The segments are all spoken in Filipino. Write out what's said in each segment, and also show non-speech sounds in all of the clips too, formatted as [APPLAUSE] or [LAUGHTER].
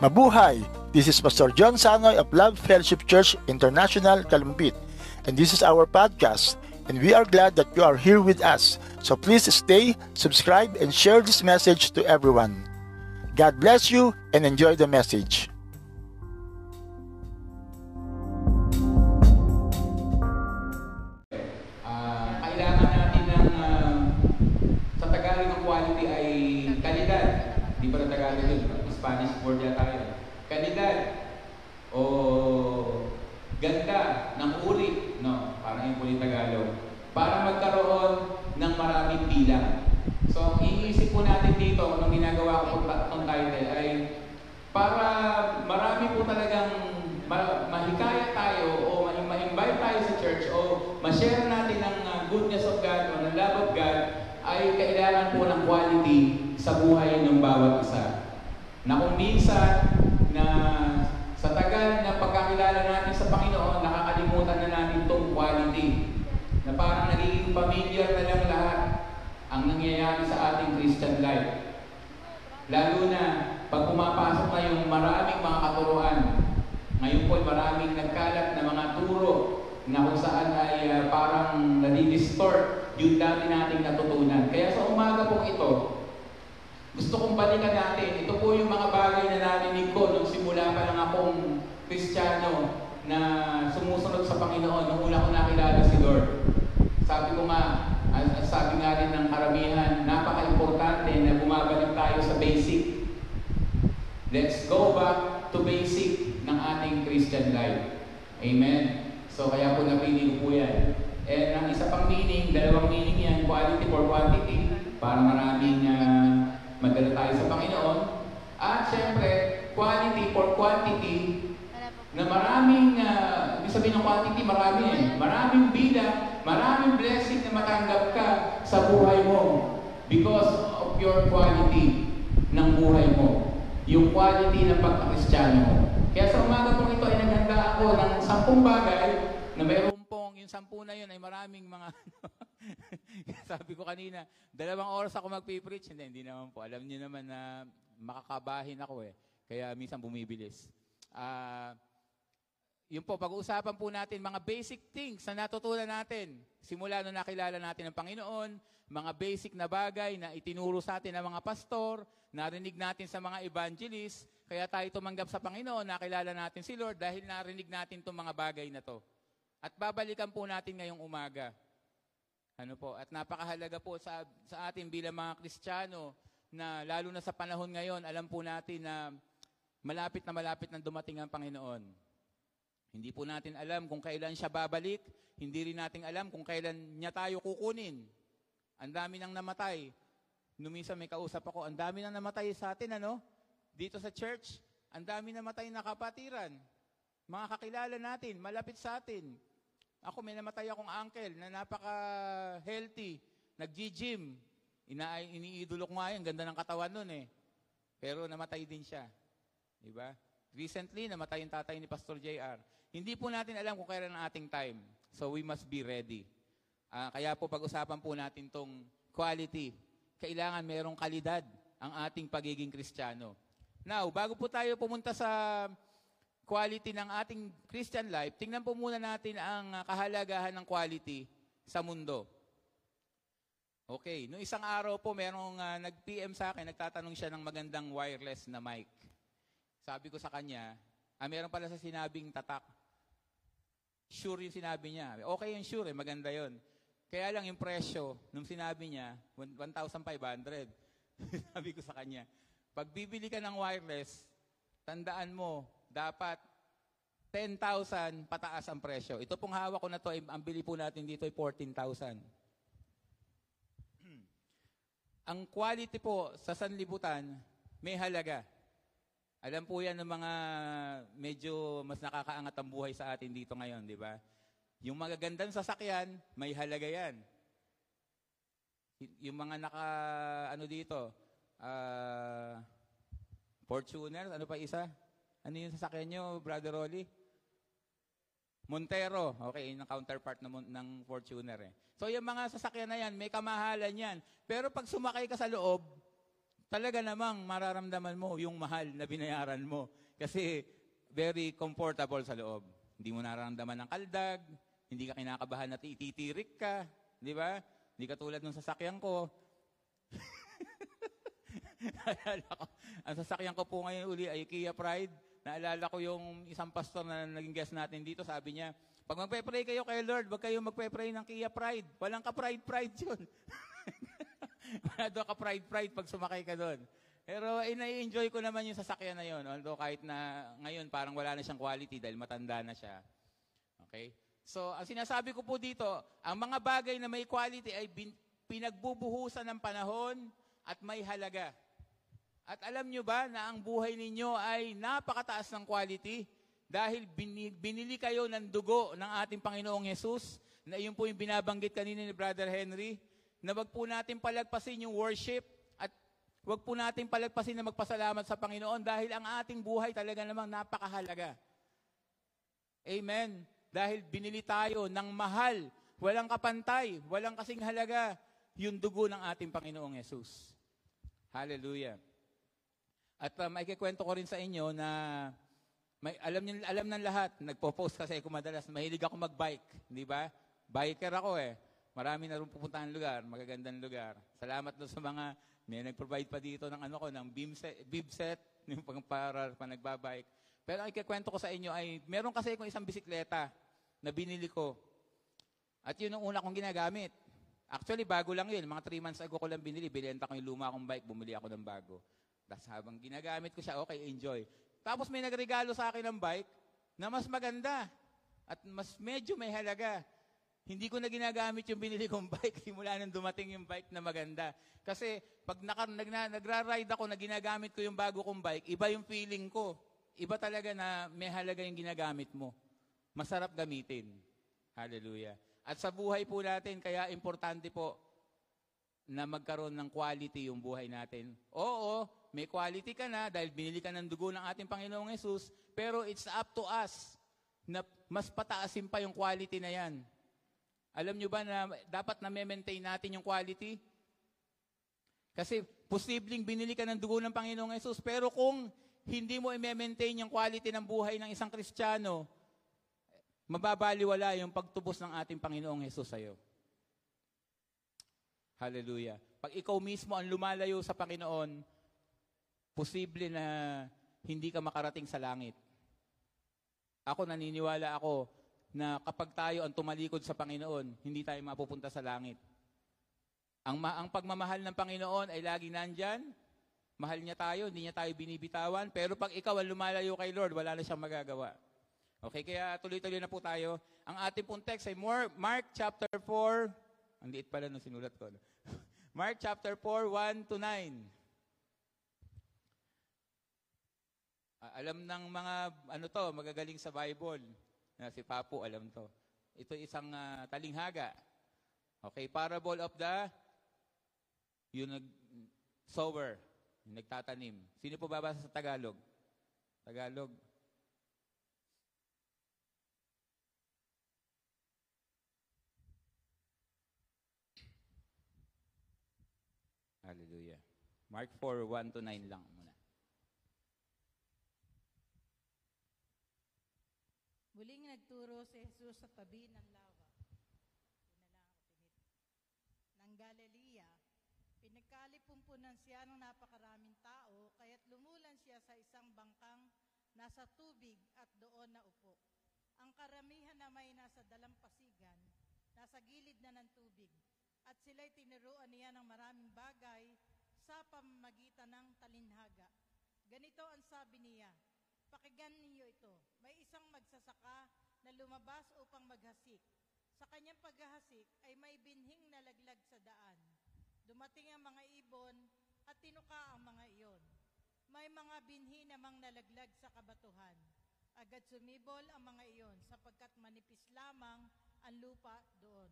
Mabuhay! This is Pastor John Sanoy of Love Fellowship Church International, Kalumpit. And this is our podcast. And we are glad that you are here with us. So please stay, subscribe, and share this message to everyone. God bless you and enjoy the message. Sa buhay ng bawat isa. Na kung minsan na sa tagal na pagkakilala natin sa Panginoon, nakakalimutan na natin itong quality. Na parang nagiging familiar na lang lahat ang nangyayari sa ating Christian life. Lalo na pag pumapasok na yung maraming mga katuruan, ngayon po maraming nagkalat na mga turo na kung saan ay ah, parang nadi-distort yung dati nating natutunan. Kaya sa umaga po ito, gusto kong balikan natin. Ito po yung mga bagay na narinig ko nung simula pa lang akong Kristiyano na sumusunod sa Panginoon nung una ko nakilala si Lord. Sabi ko nga, as- as sabi nga rin ng karamihan, napaka-importante na bumabalik tayo sa basic. Let's go back to basic ng ating Christian life. Amen? So kaya po napili ko po yan. And ang isa pang meaning, dalawang meaning yan, quality for quantity, para maraming uh, madala tayo sa Panginoon. At syempre, quality for quantity, na maraming, uh, ibig sabihin ng quantity, marami eh. Maraming bilang, maraming blessing na matanggap ka sa buhay mo because of your quality ng buhay mo. Yung quality ng pagkakristyano mo. Kaya sa umaga pong ito ay naghanda ako ng sampung bagay na mayroon sampu na yun ay maraming mga, [LAUGHS] [LAUGHS] sabi ko kanina, dalawang oras ako magpipreach. Hindi, hindi naman po. Alam niyo naman na makakabahin ako eh. Kaya minsan bumibilis. Ah, yun po, pag-uusapan po natin mga basic things na natutunan natin. Simula nung nakilala natin ang Panginoon, mga basic na bagay na itinuro sa atin ng mga pastor, narinig natin sa mga evangelist, kaya tayo tumanggap sa Panginoon, nakilala natin si Lord dahil narinig natin itong mga bagay na to. At babalikan po natin ngayong umaga. Ano po, at napakahalaga po sa, sa atin bilang mga Kristiyano na lalo na sa panahon ngayon, alam po natin na malapit na malapit na dumating ang Panginoon. Hindi po natin alam kung kailan siya babalik. Hindi rin natin alam kung kailan niya tayo kukunin. Ang dami nang namatay. Nung minsan may kausap ako, ang dami nang namatay sa atin, ano? Dito sa church, ang dami namatay na kapatiran. Mga kakilala natin, malapit sa atin. Ako, may namatay akong uncle na napaka-healthy. Nag-gym. Ina iniidolo ko nga yun, ganda ng katawan nun eh. Pero namatay din siya. Diba? Recently, namatay yung tatay ni Pastor JR. Hindi po natin alam kung kailan ang ating time. So we must be ready. Ah, kaya po pag-usapan po natin tong quality. Kailangan merong kalidad ang ating pagiging kristyano. Now, bago po tayo pumunta sa quality ng ating Christian life, tingnan po muna natin ang ah, kahalagahan ng quality sa mundo. Okay, no isang araw po merong ah, nag-PM sa akin, nagtatanong siya ng magandang wireless na mic. Sabi ko sa kanya, ah, meron pala sa sinabing tatak. Sure yung sinabi niya. Okay yung sure, eh, maganda yon. Kaya lang yung presyo, nung sinabi niya, 1,500. [LAUGHS] Sabi ko sa kanya, pag bibili ka ng wireless, tandaan mo, dapat 10,000 pataas ang presyo. Ito pong hawak ko na to, ay- ang bili po natin dito ay 14,000. [CLEARS THROAT] ang quality po sa sanlibutan, may halaga. Alam po yan ng mga medyo mas nakakaangat ang buhay sa atin dito ngayon, di ba? Yung magagandang sasakyan, may halaga yan. Yung mga naka, ano dito, ah, Fortuner, ano pa isa? Ano yung sasakyan nyo, Brother Rolly? Montero, okay, yun ang counterpart ng, ng Fortuner eh. So yung mga sasakyan na yan, may kamahalan yan. Pero pag sumakay ka sa loob, talaga namang mararamdaman mo yung mahal na binayaran mo. Kasi very comfortable sa loob. Hindi mo nararamdaman ng kaldag, hindi ka kinakabahan na ititirik ka, di ba? Hindi ka tulad ng sasakyan ko. [LAUGHS] Ko, ang sasakyan ko po ngayon uli ay Kia Pride. Naalala ko yung isang pastor na naging guest natin dito, sabi niya, pag magpe-pray kayo kay Lord, wag kayo magpe-pray ng Kia Pride. Walang ka-pride-pride [LAUGHS] yun. Wala daw ka-pride-pride pag sumakay ka doon. Pero ina-enjoy ko naman yung sasakyan na yun. Although kahit na ngayon parang wala na siyang quality dahil matanda na siya. Okay? So, ang sinasabi ko po dito, ang mga bagay na may quality ay bin, pinagbubuhusan ng panahon at may halaga. At alam nyo ba na ang buhay ninyo ay napakataas ng quality dahil binili, kayo ng dugo ng ating Panginoong Yesus na iyon po yung binabanggit kanina ni Brother Henry na wag po natin palagpasin yung worship at wag po natin palagpasin na magpasalamat sa Panginoon dahil ang ating buhay talaga namang napakahalaga. Amen. Dahil binili tayo ng mahal, walang kapantay, walang kasing halaga, yung dugo ng ating Panginoong Yesus. Hallelujah. At uh, may kikwento ko rin sa inyo na may, alam, niyo, alam ng lahat, nagpo-post kasi ako madalas, mahilig ako mag-bike, di ba? Biker ako eh. Marami na rin pupuntahan lugar, magagandang lugar. Salamat doon sa mga, may nag-provide pa dito ng ano ko, ng beam set, bib [LAUGHS] set, yung pang para pa nagbabike. Pero ang ikikwento ko sa inyo ay, meron kasi akong isang bisikleta na binili ko. At yun ang una kong ginagamit. Actually, bago lang yun. Mga 3 months ago ko lang binili. Binenta ko yung luma kong bike, bumili ako ng bago. Tapos habang ginagamit ko siya, okay, enjoy. Tapos may nagregalo sa akin ng bike na mas maganda at mas medyo may halaga. Hindi ko na ginagamit yung binili kong [LAUGHS] bike simula nang dumating yung bike na maganda. Kasi pag naka, nag, nagra-ride ako na ginagamit ko yung bago kong bike, iba yung feeling ko. Iba talaga na may halaga yung ginagamit mo. Masarap gamitin. Hallelujah. At sa buhay po natin, kaya importante po na magkaroon ng quality yung buhay natin. Oo, may quality ka na dahil binili ka ng dugo ng ating Panginoong Yesus, pero it's up to us na mas pataasin pa yung quality na yan. Alam nyo ba na dapat na maintain natin yung quality? Kasi posibleng binili ka ng dugo ng Panginoong Yesus, pero kung hindi mo i-maintain yung quality ng buhay ng isang Kristiyano, mababaliwala yung pagtubos ng ating Panginoong Yesus sa'yo. Hallelujah. Pag ikaw mismo ang lumalayo sa Panginoon, posible na hindi ka makarating sa langit. Ako naniniwala ako na kapag tayo ang tumalikod sa Panginoon, hindi tayo mapupunta sa langit. Ang, ma- ang pagmamahal ng Panginoon ay lagi nandyan. Mahal niya tayo, hindi niya tayo binibitawan. Pero pag ikaw ang lumalayo kay Lord, wala na siyang magagawa. Okay, kaya tuloy-tuloy na po tayo. Ang ating pong text ay more, Mark chapter 4. Ang liit pala nung sinulat ko. [LAUGHS] Mark chapter 4, 1 to 9. Uh, alam ng mga ano to, magagaling sa Bible. Na si Papu alam to. Ito isang uh, talinghaga. Okay, parable of the yung nag sower, yung nagtatanim. Sino po babasa sa Tagalog? Tagalog. Hallelujah. Mark 4, 1 to 9 lang muna. Muling nagturo si Jesus sa tabi ng lawa. Ng Galilea, pinagkalipumpunan siya ng napakaraming tao, kaya't lumulan siya sa isang bangkang nasa tubig at doon na upo. Ang karamihan na may nasa dalampasigan, nasa gilid na ng tubig, at sila'y tinuruan niya ng maraming bagay sa pamamagitan ng talinhaga. Ganito ang sabi niya, Pakinggan ninyo ito. May isang magsasaka na lumabas upang maghasik. Sa kanyang paghahasik ay may binhing nalaglag sa daan. Dumating ang mga ibon at tinuka ang mga iyon. May mga binhi namang nalaglag sa kabatuhan. Agad sumibol ang mga iyon sapagkat manipis lamang ang lupa doon.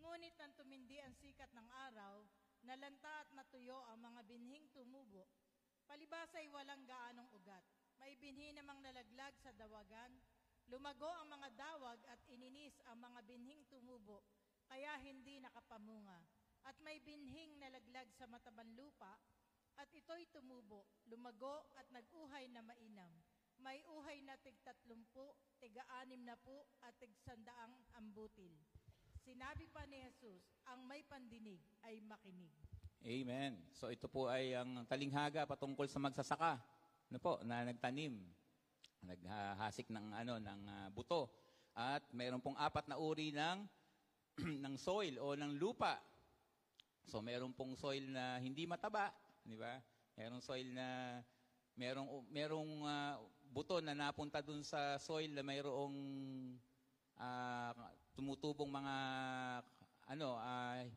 Ngunit nang tumindi ang sikat ng araw, nalanta at natuyo ang mga binhing tumubo. Palibas ay walang gaanong ugat may binhi namang nalaglag sa dawagan. Lumago ang mga dawag at ininis ang mga binhing tumubo, kaya hindi nakapamunga. At may binhing nalaglag sa matabang lupa, at ito tumubo, lumago at nag-uhay na mainam. May uhay na tig-tatlumpu, tiga-anim na po at tig-sandaang ambutil. Sinabi pa ni Jesus, ang may pandinig ay makinig. Amen. So ito po ay ang talinghaga patungkol sa magsasaka. Ano po, na nagtanim. Naghahasik ng ano ng ah, buto. At mayroon pong apat na uri ng [CLEARS THROAT] ng soil o ng lupa. So mayroon pong soil na hindi mataba, di ba? Mayroong soil na merong merong ah, buto na napunta dun sa soil na mayroong ah, tumutubong mga ano ay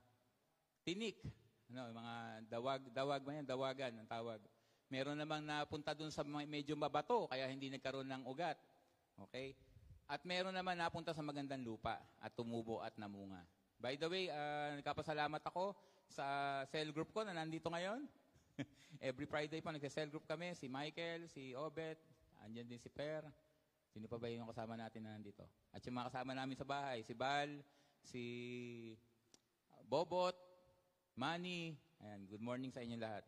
tinik. Ano, mga dawag, dawag ba yan? Dawagan ang tawag. Meron namang napunta dun sa medyo mabato, kaya hindi nagkaroon ng ugat. Okay? At meron naman napunta sa magandang lupa at tumubo at namunga. By the way, ah, nagkapasalamat ako sa cell group ko na nandito ngayon. [LAUGHS] Every Friday pa nagsa-cell group kami. Si Michael, si Obet, andyan din si Per. Sino pa ba yung kasama natin na nandito? At yung mga kasama namin sa bahay, si Bal, si Bobot, Manny. Ayan, good morning sa inyo lahat.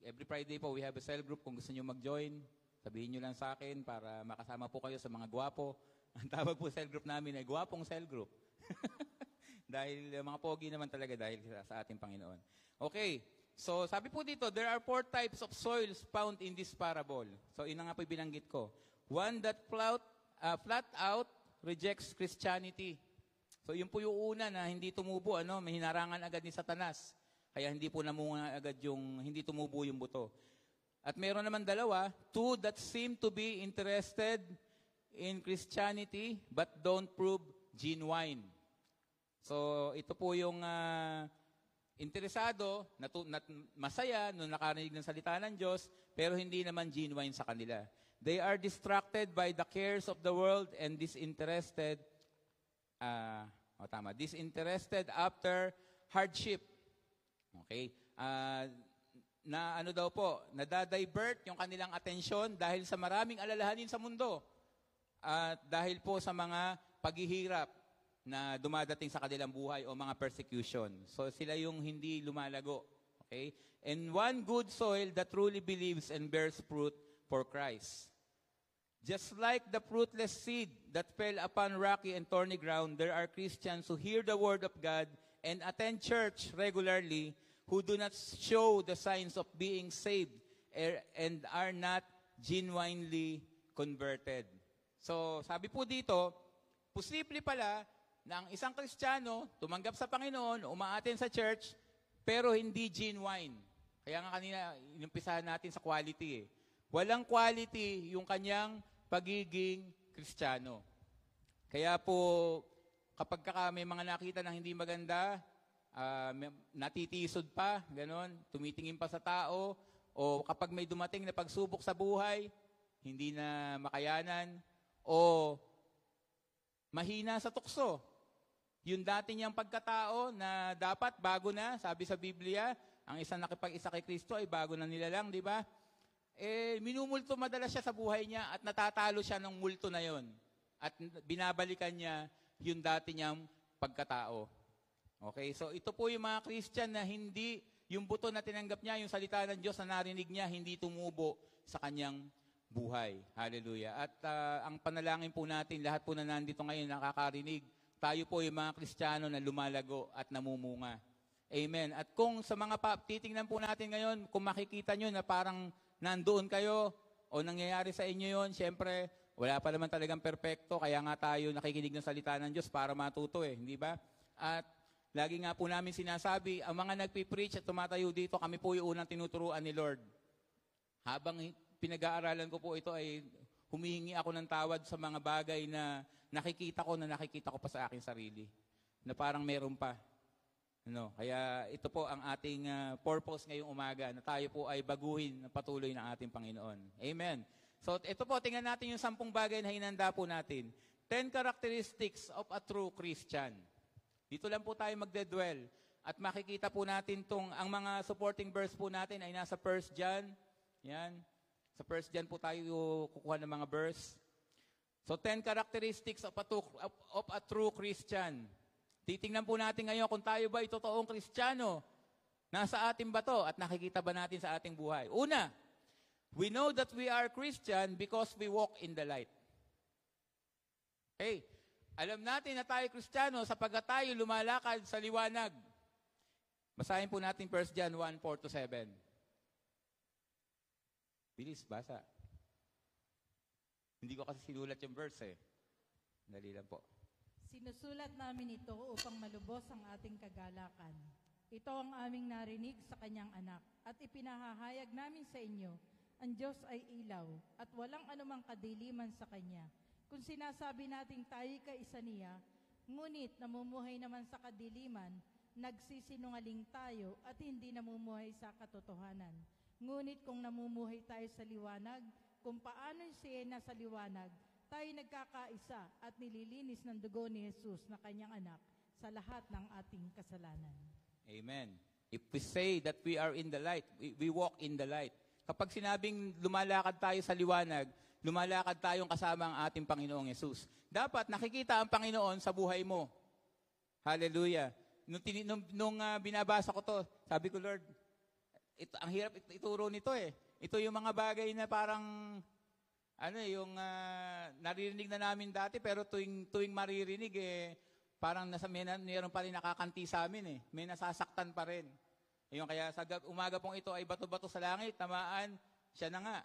Every Friday po, we have a cell group. Kung gusto nyo mag-join, sabihin nyo lang sa akin para makasama po kayo sa mga gwapo. [LAUGHS] Ang tawag po cell group namin ay gwapong cell group. [LAUGHS] dahil uh, mga pogi naman talaga dahil sa, sa ating Panginoon. Okay, so sabi po dito, there are four types of soils found in this parable. So ina nga po binanggit ko. One that flat, uh, flat out rejects Christianity. So yun po yung una na hindi tumubo, ano, may hinarangan agad ni Satanas. Kaya hindi po namunga agad yung, hindi tumubo yung buto. At meron naman dalawa, two that seem to be interested in Christianity but don't prove genuine. So ito po yung ah, interesado, natu- nat- masaya nung nakarinig ng salita ng Diyos, pero hindi naman genuine sa kanila. They are distracted by the cares of the world and disinterested ah, oh, tama, disinterested after hardship. Okay? Ah, na ano daw po, nadadivert yung kanilang atensyon dahil sa maraming alalahanin sa mundo. At dahil po sa mga paghihirap na dumadating sa kanilang buhay o mga persecution. So sila yung hindi lumalago. Okay? And one good soil that truly believes and bears fruit for Christ. Just like the fruitless seed that fell upon rocky and thorny ground, there are Christians who hear the word of God and attend church regularly who do not show the signs of being saved er- and are not genuinely converted. So, sabi po dito, posible pala na ang isang Kristiyano tumanggap sa Panginoon, umaaten sa church, pero hindi genuine. Kaya nga kanina, inumpisahan natin sa quality eh. Walang quality yung kanyang pagiging Kristiyano. Kaya po, kapag ka may mga nakita na hindi maganda, may- natitisod pa, ganon, tumitingin pa sa tao, o kapag may dumating na pagsubok sa buhay, hindi na makayanan, o mahina sa tukso. Yung dati niyang pagkatao na dapat bago na, sabi sa Biblia, ang isang nakipag-isa kay Kristo ay bago na nila lang, di ba? Eh, minumulto madalas siya sa buhay niya at natatalo siya ng multo na yon. At binabalikan niya yung dati niyang pagkatao. Okay, so ito po yung mga Christian na hindi, yung buto na tinanggap niya, yung salita ng Diyos na narinig niya, hindi tumubo sa kanyang buhay. Hallelujah. At ah, ang panalangin po natin, lahat po na nandito ngayon nakakarinig, tayo po yung mga Kristiyano na lumalago at namumunga. Amen. At kung sa mga pa, titingnan po natin ngayon, kung makikita nyo na parang nandoon kayo o nangyayari sa inyo yon, syempre, wala pa naman talagang perpekto, kaya nga tayo nakikinig ng salita ng Diyos para matuto eh, hindi ba? At lagi nga po namin sinasabi, ang mga nagpipreach at tumatayo dito, kami po yung unang tinuturuan ni Lord. Habang pinag-aaralan ko po ito ay humihingi ako ng tawad sa mga bagay na nakikita ko na nakikita ko pa sa aking sarili. Na parang meron pa. Ano, kaya ito po ang ating ah, purpose ngayong umaga na tayo po ay baguhin na patuloy ng ating Panginoon. Amen. So ito po, tingnan natin yung sampung bagay na hinanda po natin. Ten characteristics of a true Christian. Dito lang po tayo magdedwell. At makikita po natin tong, ang mga supporting verse po natin ay nasa 1 John. Yan. Sa 1 John po tayo kukuha ng mga verse. So, 10 characteristics of a, true, of, a true Christian. Titingnan po natin ngayon kung tayo ba ay totoong Kristiyano. Nasa atin ba to at nakikita ba natin sa ating buhay? Una, we know that we are Christian because we walk in the light. Okay, alam natin na tayo Kristiyano sapagkat tayo lumalakad sa liwanag. Basahin po natin 1 John 1, 4 to 7. Bilis, basa. Hindi ko kasi sinulat yung verse eh. Dali lang po. Sinusulat namin ito upang malubos ang ating kagalakan. Ito ang aming narinig sa kanyang anak at ipinahahayag namin sa inyo, ang Diyos ay ilaw at walang anumang kadiliman sa kanya. Kung sinasabi nating tayo kaisa niya, ngunit namumuhay naman sa kadiliman, nagsisinungaling tayo at hindi namumuhay sa katotohanan. Ngunit kung namumuhay tayo sa liwanag, kung paano siya nasa liwanag, tayo nagkakaisa at nililinis ng dugo ni Jesus na kanyang anak sa lahat ng ating kasalanan. Amen. If we say that we are in the light, we, we walk in the light. Kapag sinabing lumalakad tayo sa liwanag, lumalakad tayong kasama ang ating Panginoong Yesus. Dapat nakikita ang Panginoon sa buhay mo. Hallelujah. Nung, nung, nung ah, binabasa ko to, sabi ko, Lord, ito, ang hirap it- ituro nito eh. Ito yung mga bagay na parang, ano eh, yung ah, naririnig na namin dati, pero tuwing, tuwing maririnig eh, parang nasa, may, mayroon pa rin nakakanti sa amin eh. May nasasaktan pa rin. Yung kaya sa umaga pong ito ay bato-bato sa langit, tamaan, siya na nga.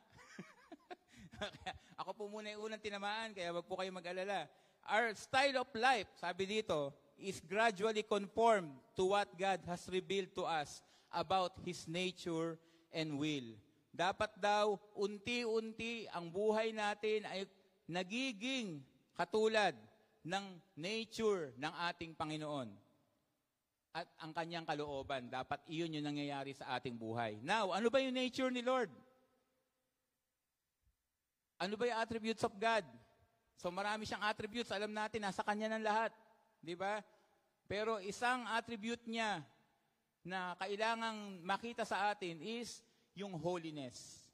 [LAUGHS] Ako po muna yung unang tinamaan, kaya wag po kayo mag-alala. Our style of life, sabi dito, is gradually conformed to what God has revealed to us about His nature and will. Dapat daw, unti-unti, ang buhay natin ay nagiging katulad ng nature ng ating Panginoon at ang kanyang kalooban. Dapat iyon yung nangyayari sa ating buhay. Now, ano ba yung nature ni Lord? Ano ba yung attributes of God? So marami siyang attributes, alam natin, nasa kanya ng lahat. Di ba? Pero isang attribute niya na kailangang makita sa atin is yung holiness.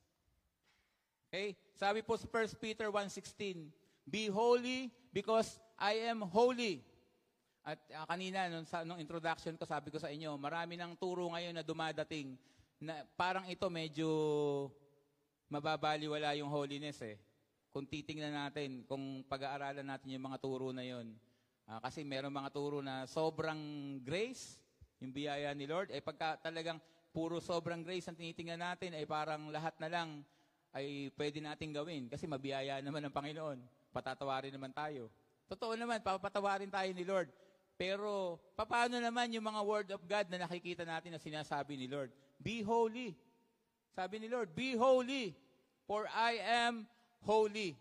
Okay? Sabi po sa 1 Peter 1.16, Be holy because I am holy. At ah, kanina, nung, sa, nung introduction ko, sabi ko sa inyo, marami ng turo ngayon na dumadating na parang ito medyo mababaliwala yung holiness eh. Kung titingnan natin, kung pag-aaralan natin yung mga turo na yon. Ah, kasi meron mga turo na sobrang grace, yung biyaya ni Lord, ay pagka talagang puro sobrang grace ang tinitingnan natin, ay parang lahat na lang ay pwede nating gawin. Kasi mabiyaya naman ng Panginoon. Patatawarin naman tayo. Totoo naman, papatawarin tayo ni Lord. Pero, paano naman yung mga word of God na nakikita natin na sinasabi ni Lord? Be holy. Sabi ni Lord, be holy, for I am holy.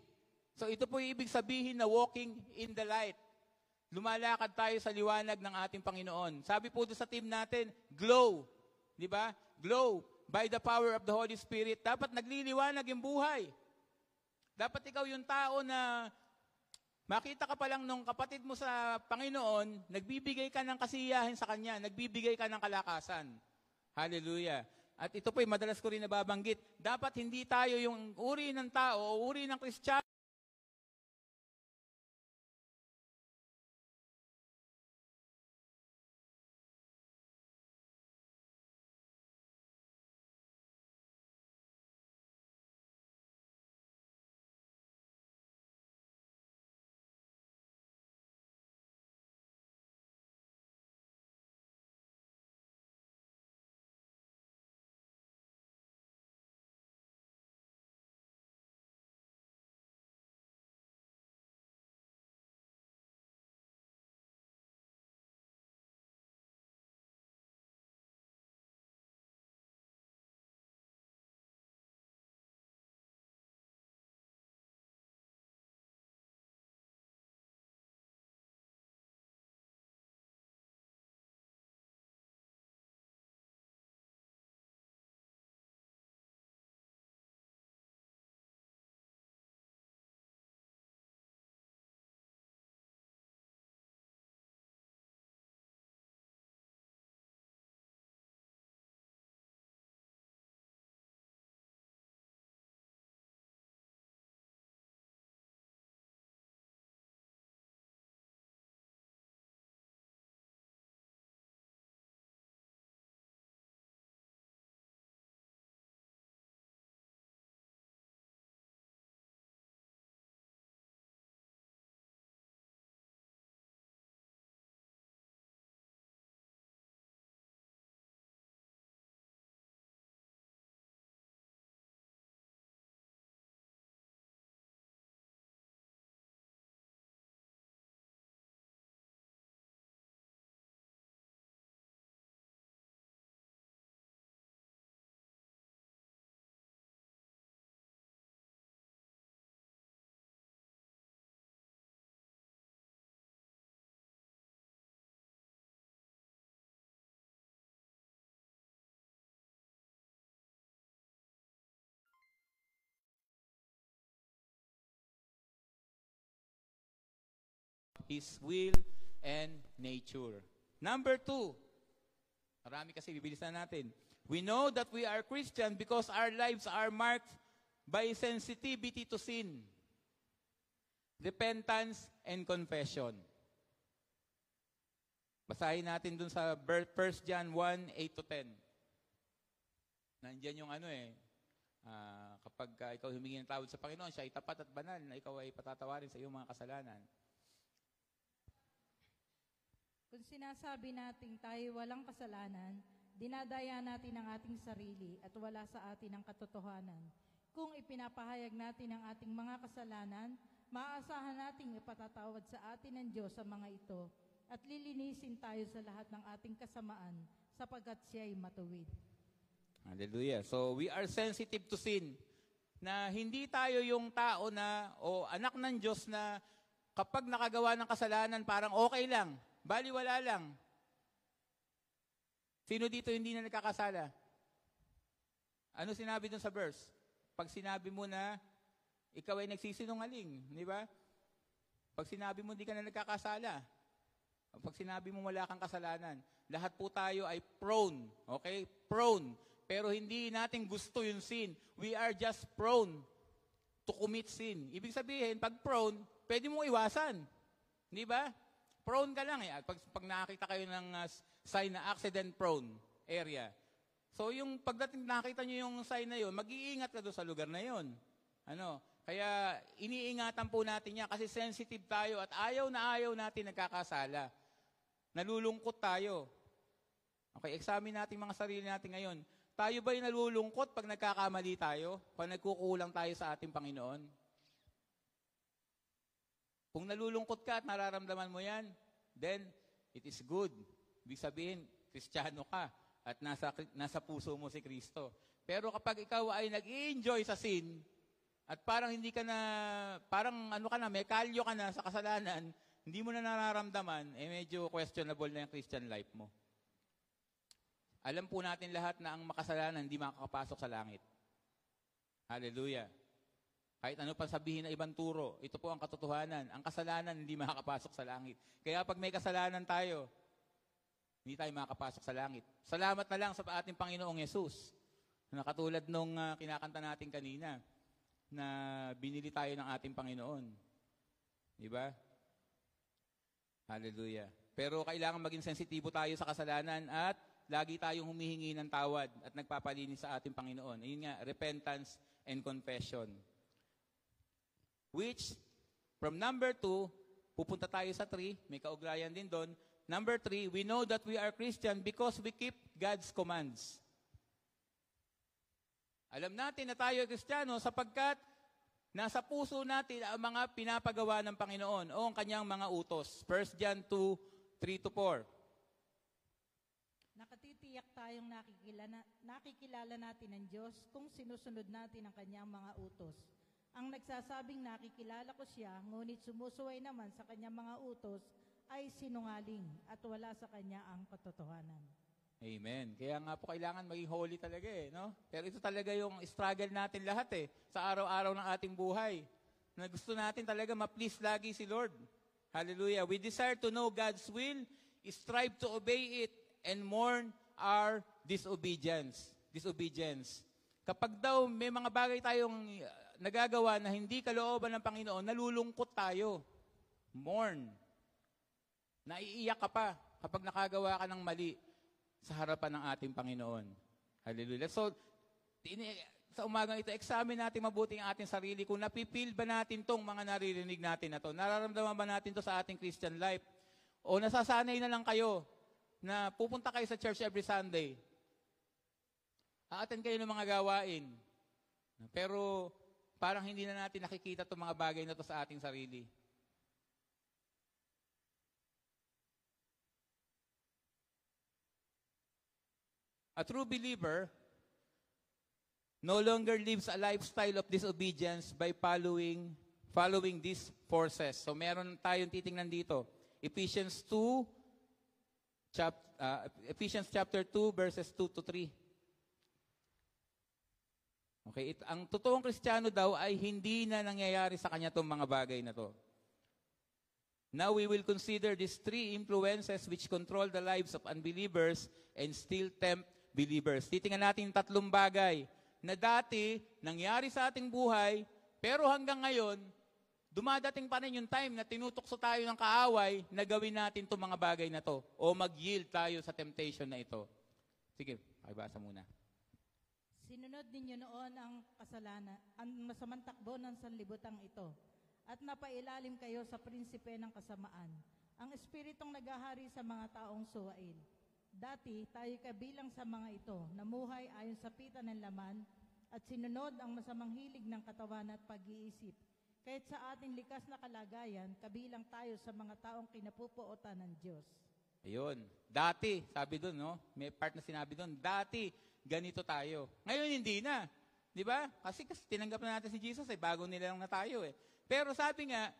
So ito po yung ibig sabihin na walking in the light. Lumalakad tayo sa liwanag ng ating Panginoon. Sabi po doon sa team natin, glow. Di ba? Glow by the power of the Holy Spirit. Dapat nagliliwanag yung buhay. Dapat ikaw yung tao na makita ka pa lang nung kapatid mo sa Panginoon, nagbibigay ka ng kasiyahin sa Kanya, nagbibigay ka ng kalakasan. Hallelujah. At ito po, madalas ko rin nababanggit, dapat hindi tayo yung uri ng tao o uri ng Kristiyano His will and nature. Number two, marami kasi bibilisan natin. We know that we are Christian because our lives are marked by sensitivity to sin, repentance, and confession. Basahin natin dun sa 1 John 1, 8 to 10. Nandiyan yung ano eh, ah, kapag ah, ikaw humingi ng tawad sa Panginoon, siya ay tapat at banal na ikaw ay patatawarin sa iyong mga kasalanan. Kung sinasabi nating tayo walang kasalanan, dinadaya natin ang ating sarili at wala sa atin ang katotohanan. Kung ipinapahayag natin ang ating mga kasalanan, maaasahan nating ipatatawad sa atin ng Diyos sa mga ito at lilinisin tayo sa lahat ng ating kasamaan sapagkat siya ay matuwid. Hallelujah. So we are sensitive to sin. Na hindi tayo yung tao na o anak ng Diyos na kapag nakagawa ng kasalanan parang okay lang, baliwala lang. Sino dito hindi na nagkakasala? Ano sinabi dun sa verse? Pag sinabi mo na ikaw ay nagsisinungaling, di ba? Pag sinabi mo hindi ka na nagkakasala, pag sinabi mo wala kang kasalanan, lahat po tayo ay prone, okay? Prone. Pero hindi natin gusto yung sin. We are just prone to commit sin. Ibig sabihin, pag prone, pwede mo iwasan. Di ba? Prone ka lang eh. Pag, pag nakakita kayo ng uh, sign na accident prone area. So yung pagdating nakita nyo yung sign na yun, mag-iingat ka doon sa lugar na yun. Ano? Kaya iniingatan po natin yan kasi sensitive tayo at ayaw na ayaw natin nagkakasala. Nalulungkot tayo. Okay, examine natin mga sarili natin ngayon. Tayo ba'y nalulungkot pag nagkakamali tayo? Pag nagkukulang tayo sa ating Panginoon? Kung nalulungkot ka at nararamdaman mo yan, then it is good. Ibig sabihin, kristyano ka at nasa, nasa puso mo si Kristo. Pero kapag ikaw ay nag enjoy sa sin, at parang hindi ka na, parang ano ka na, may kalyo ka na sa kasalanan, hindi mo na nararamdaman, eh medyo questionable na yung Christian life mo. Alam po natin lahat na ang makasalanan hindi makakapasok sa langit. Hallelujah. Kahit ano pa sabihin na ibang turo, ito po ang katotohanan. Ang kasalanan hindi makakapasok sa langit. Kaya pag may kasalanan tayo, hindi tayo makakapasok sa langit. Salamat na lang sa ating Panginoong Yesus. Na katulad nung uh, kinakanta natin kanina, na binili tayo ng ating Panginoon. Di ba? Hallelujah. Pero kailangan maging sensitibo tayo sa kasalanan at lagi tayong humihingi ng tawad at nagpapalinis sa ating Panginoon. Ayun nga, repentance and confession. Which, from number two, pupunta tayo sa three, may kaugnayan din doon. Number three, we know that we are Christian because we keep God's commands. Alam natin na tayo Kristiyano sapagkat nasa puso natin ang mga pinapagawa ng Panginoon o ang kanyang mga utos. 1 John 2, 3 to 4. Nakatitiyak tayong nakikilala, nakikilala natin ang Diyos kung sinusunod natin ang kanyang mga utos. Ang nagsasabing nakikilala ko siya, ngunit sumusuway naman sa kanyang mga utos, ay sinungaling at wala sa kanya ang katotohanan. Amen. Kaya nga po kailangan maging holy talaga eh, no? Pero ito talaga yung struggle natin lahat eh, sa araw-araw ng ating buhay. Na gusto natin talaga ma-please lagi si Lord. Hallelujah. We desire to know God's will, strive to obey it, and mourn our disobedience. Disobedience. Kapag daw may mga bagay tayong nagagawa na hindi kalooban ng Panginoon, nalulungkot tayo. Mourn. Naiiyak ka pa kapag nakagawa ka ng mali sa harapan ng ating Panginoon. Hallelujah. So, sa umagang ito, examine natin mabuti ang ating sarili kung napipil ba natin tong mga naririnig natin na to. Nararamdaman ba natin to sa ating Christian life? O nasasanay na lang kayo na pupunta kayo sa church every Sunday. Aaten kayo ng mga gawain. Pero parang hindi na natin nakikita itong mga bagay na to sa ating sarili. A true believer no longer lives a lifestyle of disobedience by following following these forces. So meron tayong titingnan dito. Ephesians 2 chap, uh, Ephesians chapter 2 verses 2 to 3. Okay, it, ang totoong Kristiyano daw ay hindi na nangyayari sa kanya itong mga bagay na to. Now we will consider these three influences which control the lives of unbelievers and still tempt believers. Titingnan natin yung tatlong bagay na dati nangyari sa ating buhay, pero hanggang ngayon, dumadating pa rin yung time na tinutokso tayo ng kaaway na gawin natin itong mga bagay na to o mag-yield tayo sa temptation na ito. Sige, pakibasa muna. Sinunod ninyo noon ang kasalanan, ang masamang takbo ng sanlibutan ito, at napailalim kayo sa prinsipe ng kasamaan, ang espiritong naghahari sa mga taong suwail. Dati, tayo kabilang sa mga ito, namuhay ayon sa pita ng laman, at sinunod ang masamang hilig ng katawan at pag-iisip. Kahit sa ating likas na kalagayan, kabilang tayo sa mga taong kinapupuotan ng Diyos. Ayun. Dati, sabi doon, no? May part na sinabi doon, dati, ganito tayo. Ngayon, hindi na. Di ba? Kasi, kasi tinanggap na natin si Jesus, eh, bago nila lang na tayo, eh. Pero sabi nga,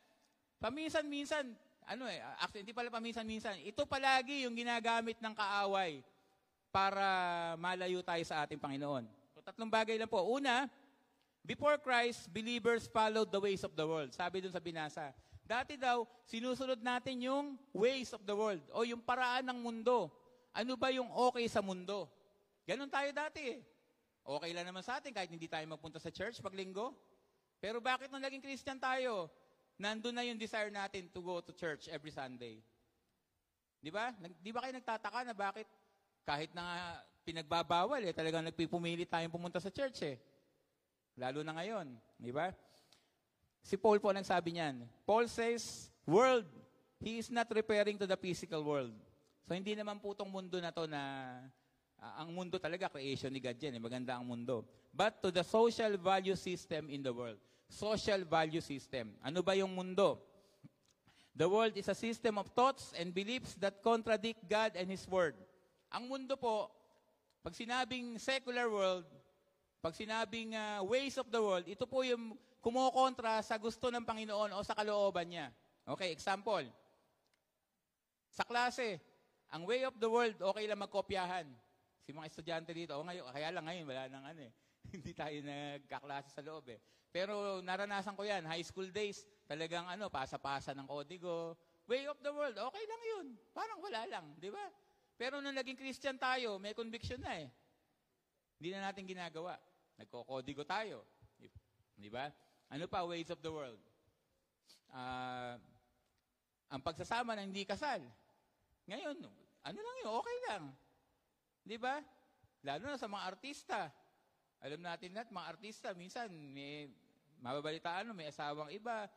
paminsan-minsan, ano eh, actually, hindi pala paminsan-minsan, ito palagi yung ginagamit ng kaaway para malayo tayo sa ating Panginoon. So, tatlong bagay lang po. Una, before Christ, believers followed the ways of the world. Sabi dun sa binasa. Dati daw, sinusunod natin yung ways of the world o yung paraan ng mundo. Ano ba yung okay sa mundo? Ganon tayo dati eh. Okay lang naman sa atin kahit hindi tayo magpunta sa church pag linggo. Pero bakit nung naging Christian tayo? Nandun na yung desire natin to go to church every Sunday. Di ba? Di ba kayo nagtataka na bakit kahit na pinagbabawal eh, talagang nagpipumili tayong pumunta sa church eh. Lalo na ngayon. Di ba? Si Paul po nagsabi niyan. Paul says, world. He is not referring to the physical world. So hindi naman po tong mundo na to na ah, ang mundo talaga creation ni God yan, eh, maganda ang mundo. But to the social value system in the world. Social value system. Ano ba yung mundo? The world is a system of thoughts and beliefs that contradict God and His Word. Ang mundo po, pag sinabing secular world, pag sinabing ah, ways of the world, ito po yung kumokontra sa gusto ng Panginoon o sa kalooban niya. Okay, example. Sa klase, ang way of the world, okay lang magkopyahan. Si mga estudyante dito, o ngayon, kaya lang ngayon, wala nang ano eh. [LAUGHS] Hindi tayo nagkaklase sa loob eh. Pero naranasan ko yan, high school days, talagang ano, pasa-pasa ng kodigo. Way of the world, okay lang yun. Parang wala lang, di ba? Pero nung naging Christian tayo, may conviction na eh. Hindi na natin ginagawa. Nagkokodigo tayo. Di- ba? Ano pa, ways of the world? Ah, ang pagsasama ng hindi kasal. Ngayon, ano lang yun, okay lang. Di ba? Lalo na sa mga artista. Alam natin lahat, mga artista, minsan may mababalitaan, no, may asawang iba.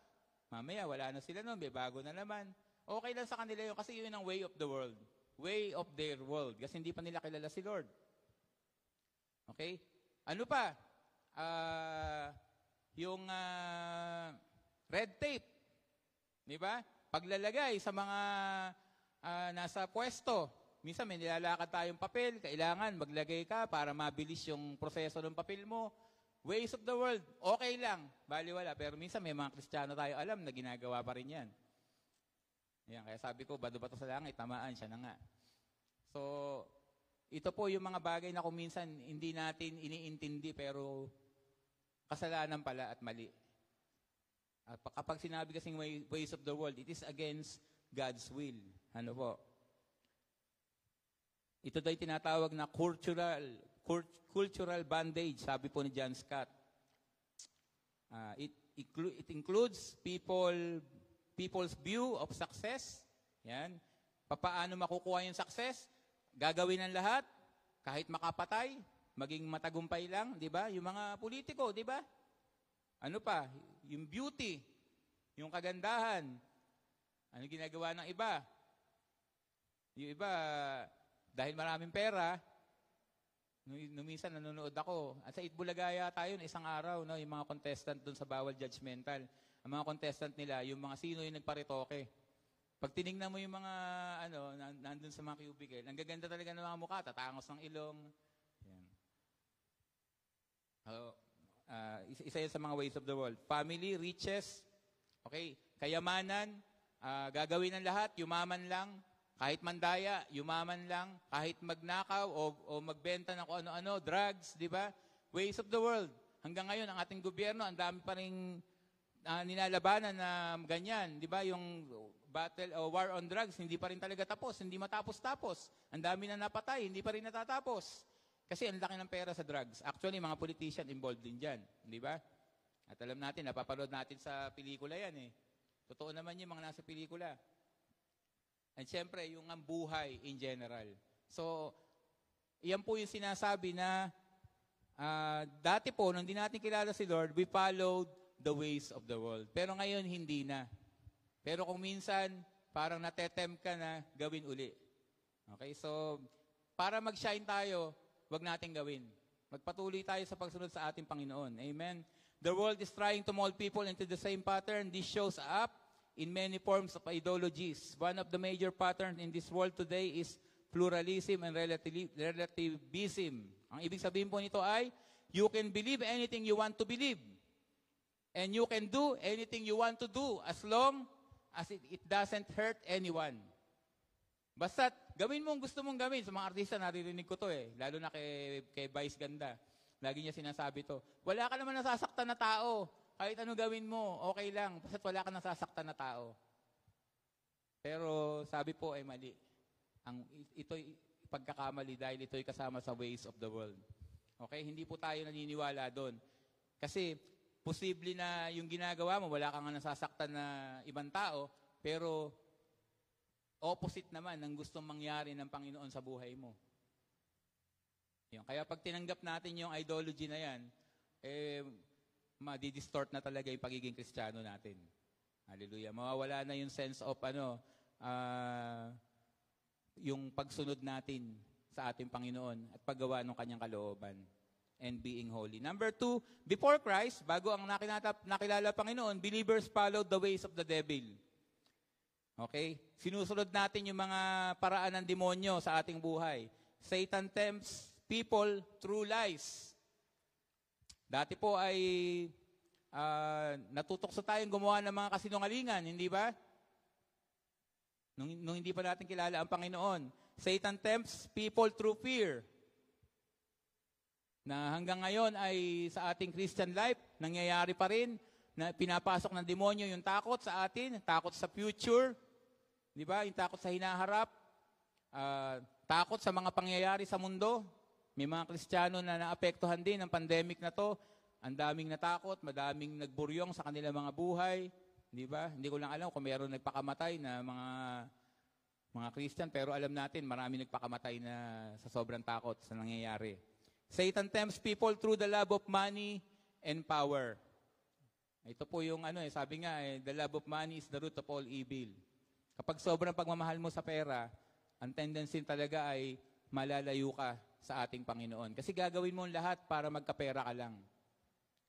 Mamaya, wala na sila noon, may bago na naman. Okay lang sa kanila yun kasi yun ang way of the world. Way of their world. Kasi hindi pa nila kilala si Lord. Okay? Ano pa? Ah, yung ah, red tape. Di ba? Paglalagay sa mga ah, nasa pwesto. Minsan may nilalakad tayong papel, kailangan maglagay ka para mabilis yung proseso ng papel mo. Ways of the world, okay lang, baliwala. Pero minsan may mga Kristiyano tayo alam na ginagawa pa rin yan. Yan, kaya sabi ko, bado ba to sa langit, tamaan siya na nga. So, ito po yung mga bagay na kung minsan hindi natin iniintindi pero kasalanan pala at mali. At pa- kapag sinabi kasing way- ways of the world, it is against God's will. Ano po? Ito daw tinatawag na cultural cultural bandage, sabi po ni John Scott. Ah, it, it includes people people's view of success. Yan. Papaano makukuha yung success? Gagawin ng lahat, kahit makapatay, maging matagumpay lang, di ba? Yung mga politiko, di ba? Ano pa? Yung beauty, yung kagandahan. Ano ginagawa ng iba? Yung iba, dahil maraming pera, minsan nanonood ako, at sa Itbulagaya tayo isang araw, no, yung mga contestant doon sa bawal judgmental. Ang mga contestant nila, yung mga sino yung nagparitoke. Pag tinignan mo yung mga, ano, nan- nandun sa mga cubicle, ang gaganda talaga ng mga mukha, tatangos ng ilong. Yan. Oh, ah, isa, yan sa mga ways of the world. Family, riches, okay, kayamanan, ah, gagawin ng lahat, yumaman lang, kahit mandaya, yumaman lang, kahit magnakaw o, o magbenta ng kung ano-ano, drugs, di ba? Ways of the world. Hanggang ngayon, ang ating gobyerno, ang dami pa rin ah, nilalabanan na ganyan, di ba? Yung battle o war on drugs, hindi pa rin talaga tapos, hindi matapos-tapos. Ang dami na napatay, hindi pa rin natatapos. Kasi ang laki ng pera sa drugs. Actually, mga politician involved din dyan, di ba? At alam natin, napapanood natin sa pelikula yan eh. Totoo naman yung mga nasa pelikula. And syempre, yung ang buhay in general. So, iyan po yung sinasabi na ah, dati po, nung di natin kilala si Lord, we followed the ways of the world. Pero ngayon, hindi na. Pero kung minsan, parang natetem ka na gawin uli. Okay, so, para mag-shine tayo, wag natin gawin. Magpatuloy tayo sa pagsunod sa ating Panginoon. Amen. The world is trying to mold people into the same pattern. This shows up in many forms of ideologies. One of the major patterns in this world today is pluralism and relativi- relativism. Ang ibig sabihin po nito ay, you can believe anything you want to believe. And you can do anything you want to do as long as it, it doesn't hurt anyone. Basta gawin mo ang gusto mong gawin. Sa mga artista, naririnig ko to eh. Lalo na kay, kay Vice Ganda. Lagi niya sinasabi to. Wala ka naman nasasaktan na tao. Kahit ano gawin mo, okay lang. Basta wala ka nasasaktan na tao. Pero sabi po ay mali. Ang, ito'y pagkakamali dahil ito'y kasama sa ways of the world. Okay? Hindi po tayo naniniwala doon. Kasi posible na yung ginagawa mo, wala kang nasasaktan na ibang tao, pero opposite naman ng gustong mangyari ng Panginoon sa buhay mo. Yun. Kaya pag tinanggap natin yung ideology na yan, eh, madidistort na talaga yung pagiging kristyano natin. Hallelujah. Mawawala na yung sense of ano, ah, yung pagsunod natin sa ating Panginoon at paggawa ng kanyang kalooban and being holy. Number two, before Christ, bago ang nakinatap, nakilala Panginoon, believers followed the ways of the devil. Okay? Sinusunod natin yung mga paraan ng demonyo sa ating buhay. Satan tempts people through lies. Dati po ay ah, natutokso tayong gumawa ng mga kasinungalingan, hindi ba? Nung, nung hindi pa natin kilala ang Panginoon. Satan tempts people through fear. Na hanggang ngayon ay sa ating Christian life, nangyayari pa rin na pinapasok ng demonyo yung takot sa atin, takot sa future, di ba? Yung takot sa hinaharap, ah, takot sa mga pangyayari sa mundo. May mga Kristiyano na naapektuhan din ng pandemic na to. Ang daming natakot, madaming nagburyong sa kanilang mga buhay. Di ba? Hindi ko lang alam kung mayroon nagpakamatay na mga mga Christian, pero alam natin, marami nagpakamatay na sa sobrang takot sa nangyayari. Satan tempts people through the love of money and power. Ito po yung ano eh, sabi nga eh, the love of money is the root of all evil. Kapag sobrang pagmamahal mo sa pera, ang tendency talaga ay malalayo ka sa ating Panginoon. Kasi gagawin mo lahat para magkapera ka lang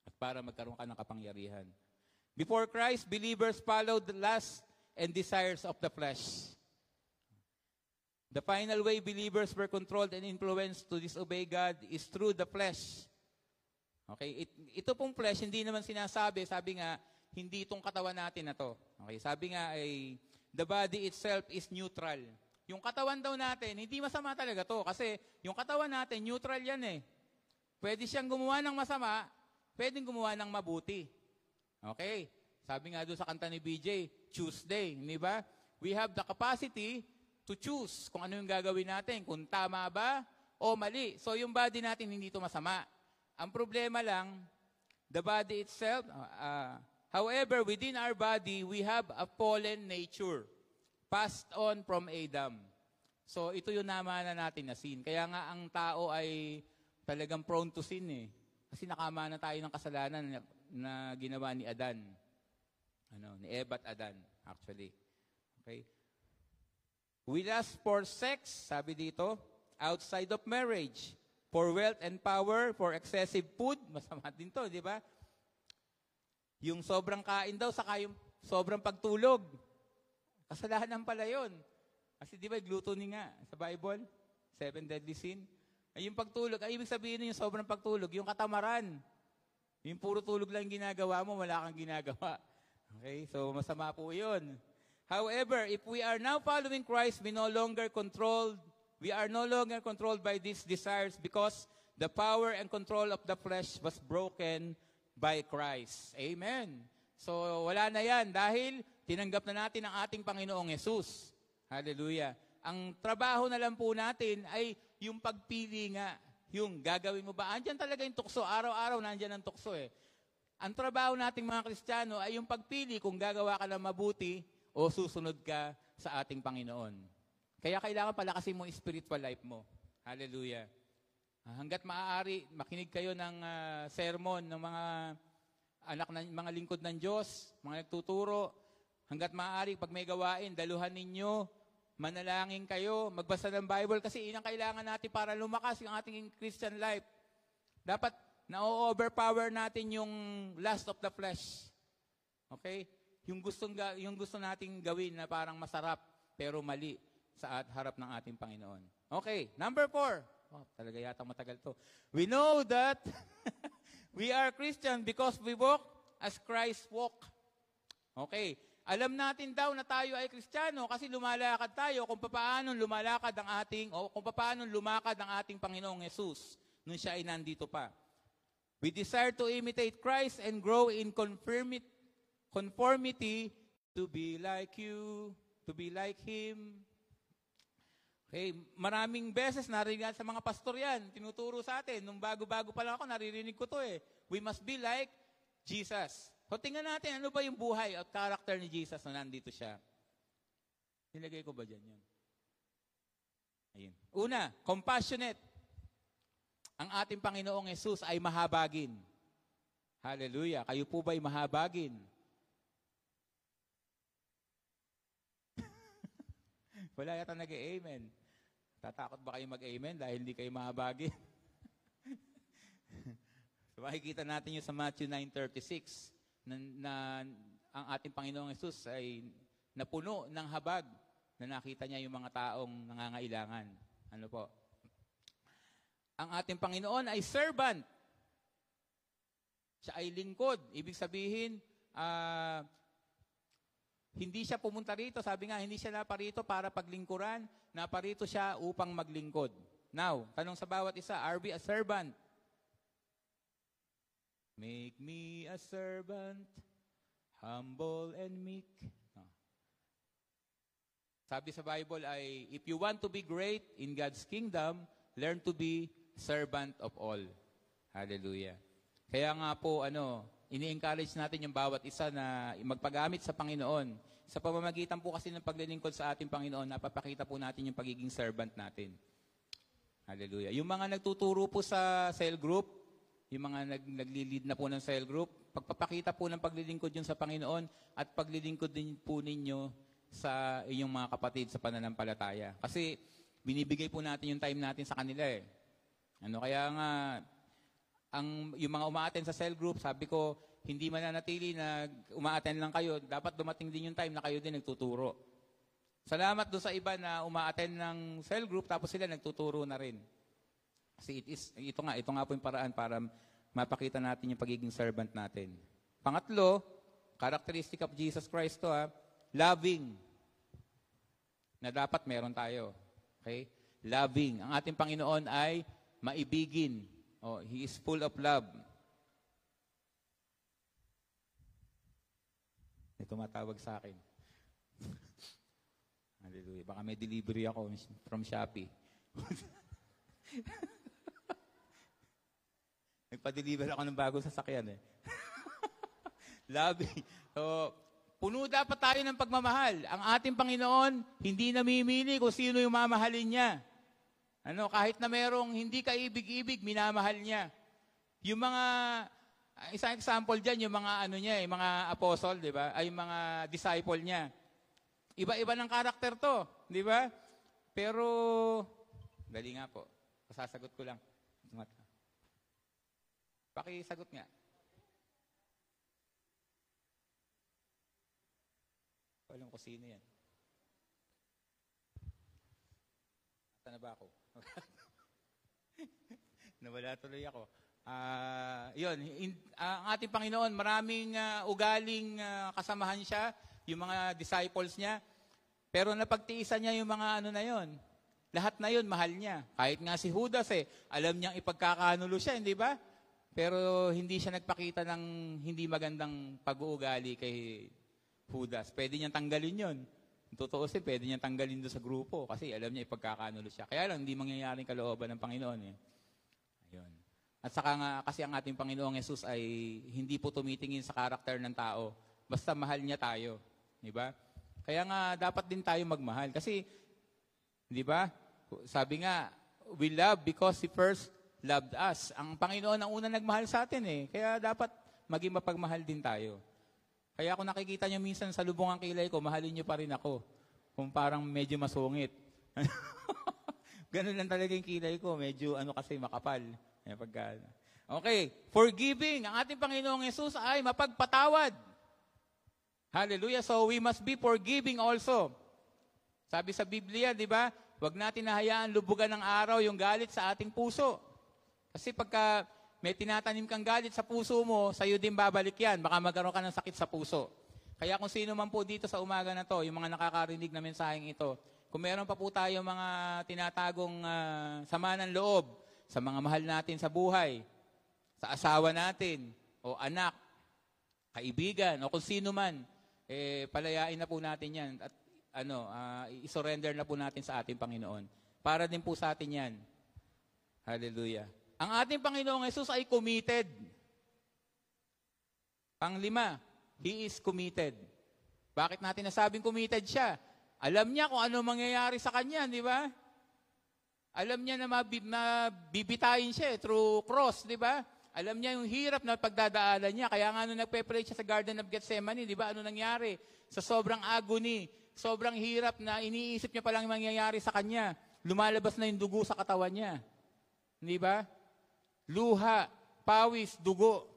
at para magkaroon ka ng kapangyarihan. Before Christ, believers followed the lust and desires of the flesh. The final way believers were controlled and influenced to disobey God is through the flesh. Okay, it, ito pong flesh, hindi naman sinasabi, sabi nga, hindi itong katawan natin na to. Okay, sabi nga ay, the body itself is neutral. Yung katawan daw natin, hindi masama talaga to. Kasi yung katawan natin, neutral yan eh. Pwede siyang gumawa ng masama, pwedeng gumawa ng mabuti. Okay? Sabi nga doon sa kanta ni BJ, Tuesday, di ba? We have the capacity to choose kung ano yung gagawin natin, kung tama ba o mali. So yung body natin hindi ito masama. Ang problema lang, the body itself, uh, uh, however, within our body, we have a fallen nature passed on from Adam. So ito yung namana natin na sin. Kaya nga ang tao ay talagang prone to sin eh. Kasi nakamana tayo ng kasalanan na, na ginawa ni Adan. Ano, ni Eva at Adan, actually. Okay? We lust for sex, sabi dito, outside of marriage. For wealth and power, for excessive food, [LAUGHS] masama din to, di ba? Yung sobrang kain daw, saka yung sobrang pagtulog. Kasalanan pala yun. Kasi di ba, gluttony nga sa Bible, seven deadly sin. Ay, yung pagtulog, ay ibig sabihin yung sobrang pagtulog, yung katamaran. Yung puro tulog lang ginagawa mo, wala kang ginagawa. [LAUGHS] Okay, so masama po yun. However, if we are now following Christ, we no longer controlled, we are no longer controlled by these desires because the power and control of the flesh was broken by Christ. Amen. So wala na yan dahil tinanggap na natin ang ating Panginoong Yesus. Hallelujah. Ang trabaho na lang po natin ay yung pagpili nga. Yung gagawin mo ba? Andyan talaga yung tukso. Araw-araw nandyan ang tukso eh. Ang trabaho nating mga Kristiyano ay yung pagpili kung gagawa ka ng mabuti o susunod ka sa ating Panginoon. Kaya kailangan palakasin mo spiritual life mo. Hallelujah. Ah, Hanggat maaari, makinig kayo ng ah, sermon ng mga anak ng mga lingkod ng Diyos, mga nagtuturo. Hanggat maaari, pag may gawain, daluhan ninyo, manalangin kayo, magbasa ng Bible kasi yun ang kailangan natin para lumakas yung ating Christian life. Dapat na-overpower natin yung lust of the flesh. Okay? Yung gustong ga- yung gusto nating gawin na parang masarap pero mali sa at harap ng ating Panginoon. Okay, number four. Oh, talaga yata matagal to. We know that [LAUGHS] we are Christian because we walk as Christ walk. Okay. Alam natin daw na tayo ay Kristiyano kasi lumalakad tayo kung paano lumalakad ang ating o kung paano lumakad ang ating Panginoong Yesus nung siya ay nandito pa. We desire to imitate Christ and grow in conformity, conformity to be like you, to be like Him. Okay, maraming beses narinig sa mga pastor yan, tinuturo sa atin. Nung bago-bago pa lang ako, naririnig ko to eh. We must be like Jesus. So tingnan natin, ano ba yung buhay at character ni Jesus na nandito siya? Nilagay ko ba dyan yun? Ayun. Una, compassionate. Ang ating Panginoong Yesus ay mahabagin. Hallelujah. Kayo po ba'y mahabagin? [LAUGHS] Wala yata nag-amen. Tatakot ba kayo mag-amen dahil hindi kayo mahabagin? [LAUGHS] so makikita natin yung sa Matthew 9.36 na, na ang ating Panginoong Yesus ay napuno ng habag na nakita niya yung mga taong nangangailangan. Ano po? Ang ating Panginoon ay servant. Siya ay lingkod. Ibig sabihin, ah, hindi siya pumunta rito. Sabi nga, hindi siya naparito para paglingkuran. Naparito siya upang maglingkod. Now, tanong sa bawat isa, are we a servant? Make me a servant, humble and meek. Sabi sa Bible ay, if you want to be great in God's kingdom, learn to be servant of all. Hallelujah. Kaya nga po, ano, ini-encourage natin yung bawat isa na magpagamit sa Panginoon. Sa pamamagitan po kasi ng paglilingkod sa ating Panginoon, napapakita po natin yung pagiging servant natin. Hallelujah. Yung mga nagtuturo po sa cell group, yung mga nag, nagli-lead na po ng cell group, pagpapakita po ng paglilingkod yun sa Panginoon at paglilingkod din po ninyo sa inyong mga kapatid sa pananampalataya. Kasi binibigay po natin yung time natin sa kanila eh. Ano kaya nga ang yung mga umaaten sa cell group, sabi ko, hindi mananatili na umaaten lang kayo. Dapat dumating din yung time na kayo din nagtuturo. Salamat doon sa iba na umaaten ng cell group tapos sila nagtuturo na rin. Kasi it is, ito nga, ito nga po yung paraan para mapakita natin yung pagiging servant natin. Pangatlo, characteristic of Jesus Christ to ha, loving. Na dapat meron tayo. Okay? Loving. Ang ating Panginoon ay maibigin. Oh, he is full of love. May tumatawag sa akin. [LAUGHS] Hallelujah. Baka may delivery ako from Shopee. [LAUGHS] Nagpa-deliver ako ng bagong sasakyan eh. [LAUGHS] Loving. So, puno dapat tayo ng pagmamahal. Ang ating Panginoon, hindi namimili kung sino yung mamahalin niya. Ano, kahit na merong hindi kaibig-ibig, minamahal niya. Yung mga, isang example dyan, yung mga ano niya, yung mga apostle, di ba? Ay, yung mga disciple niya. Iba-iba ng karakter to, di ba? Pero, dali nga po. Sasagot ko lang. Pakisagot nga. Alam ko sino yan. Nasa na ba ako? [LAUGHS] Nawala tuloy ako. Ah, yun, in- ang ating Panginoon, maraming ah, ugaling ah, kasamahan siya, yung mga disciples niya. Pero napagtiisan niya yung mga ano na yon. Lahat na yon mahal niya. Kahit nga si Judas eh, alam niyang ipagkakanulo siya, hindi ba? Pero hindi siya nagpakita ng hindi magandang pag-uugali kay Judas. Pwede niyang tanggalin yon. Totoo si, pwede niyang tanggalin doon sa grupo kasi alam niya ipagkakanulo siya. Kaya lang, hindi mangyayaring kalooban ng Panginoon. Eh. Ayun. At saka nga, kasi ang ating Panginoong Yesus ay hindi po tumitingin sa karakter ng tao. Basta mahal niya tayo. Di ba? Kaya nga, dapat din tayo magmahal. Kasi, di ba? Sabi nga, we love because He first loved us. Ang Panginoon ang unang nagmahal sa atin eh. Kaya dapat maging mapagmahal din tayo. Kaya kung nakikita nyo minsan sa lubong ang kilay ko, mahalin nyo pa rin ako. Kung parang medyo masungit. [LAUGHS] Ganun lang talaga yung kilay ko. Medyo ano kasi makapal. Pagka, okay. Forgiving. Ang ating Panginoong Yesus ay mapagpatawad. Hallelujah. So we must be forgiving also. Sabi sa Biblia, di ba? Huwag natin nahayaan lubugan ng araw yung galit sa ating puso. Kasi pagka may tinatanim kang galit sa puso mo, sa'yo din babalik yan. Baka magkaroon ka ng sakit sa puso. Kaya kung sino man po dito sa umaga na to, yung mga nakakarinig na mensaheng ito, kung meron pa po tayo mga tinatagong uh, sama ng loob sa mga mahal natin sa buhay, sa asawa natin, o anak, kaibigan, o kung sino man, eh, palayain na po natin yan at ano, uh, i-surrender na po natin sa ating Panginoon. Para din po sa atin yan. Hallelujah. Ang ating Panginoong Yesus ay committed. Panglima, He is committed. Bakit natin nasabing committed siya? Alam niya kung ano mangyayari sa kanya, di ba? Alam niya na mabibitayin siya eh, through cross, di ba? Alam niya yung hirap na pagdadaanan niya. Kaya nga nung nagpe-pray siya sa Garden of Gethsemane, di ba? Ano nangyari? Sa sobrang agony, sobrang hirap na iniisip niya palang mangyayari sa kanya. Lumalabas na yung dugo sa katawan niya. Di ba? Luha, pawis, dugo,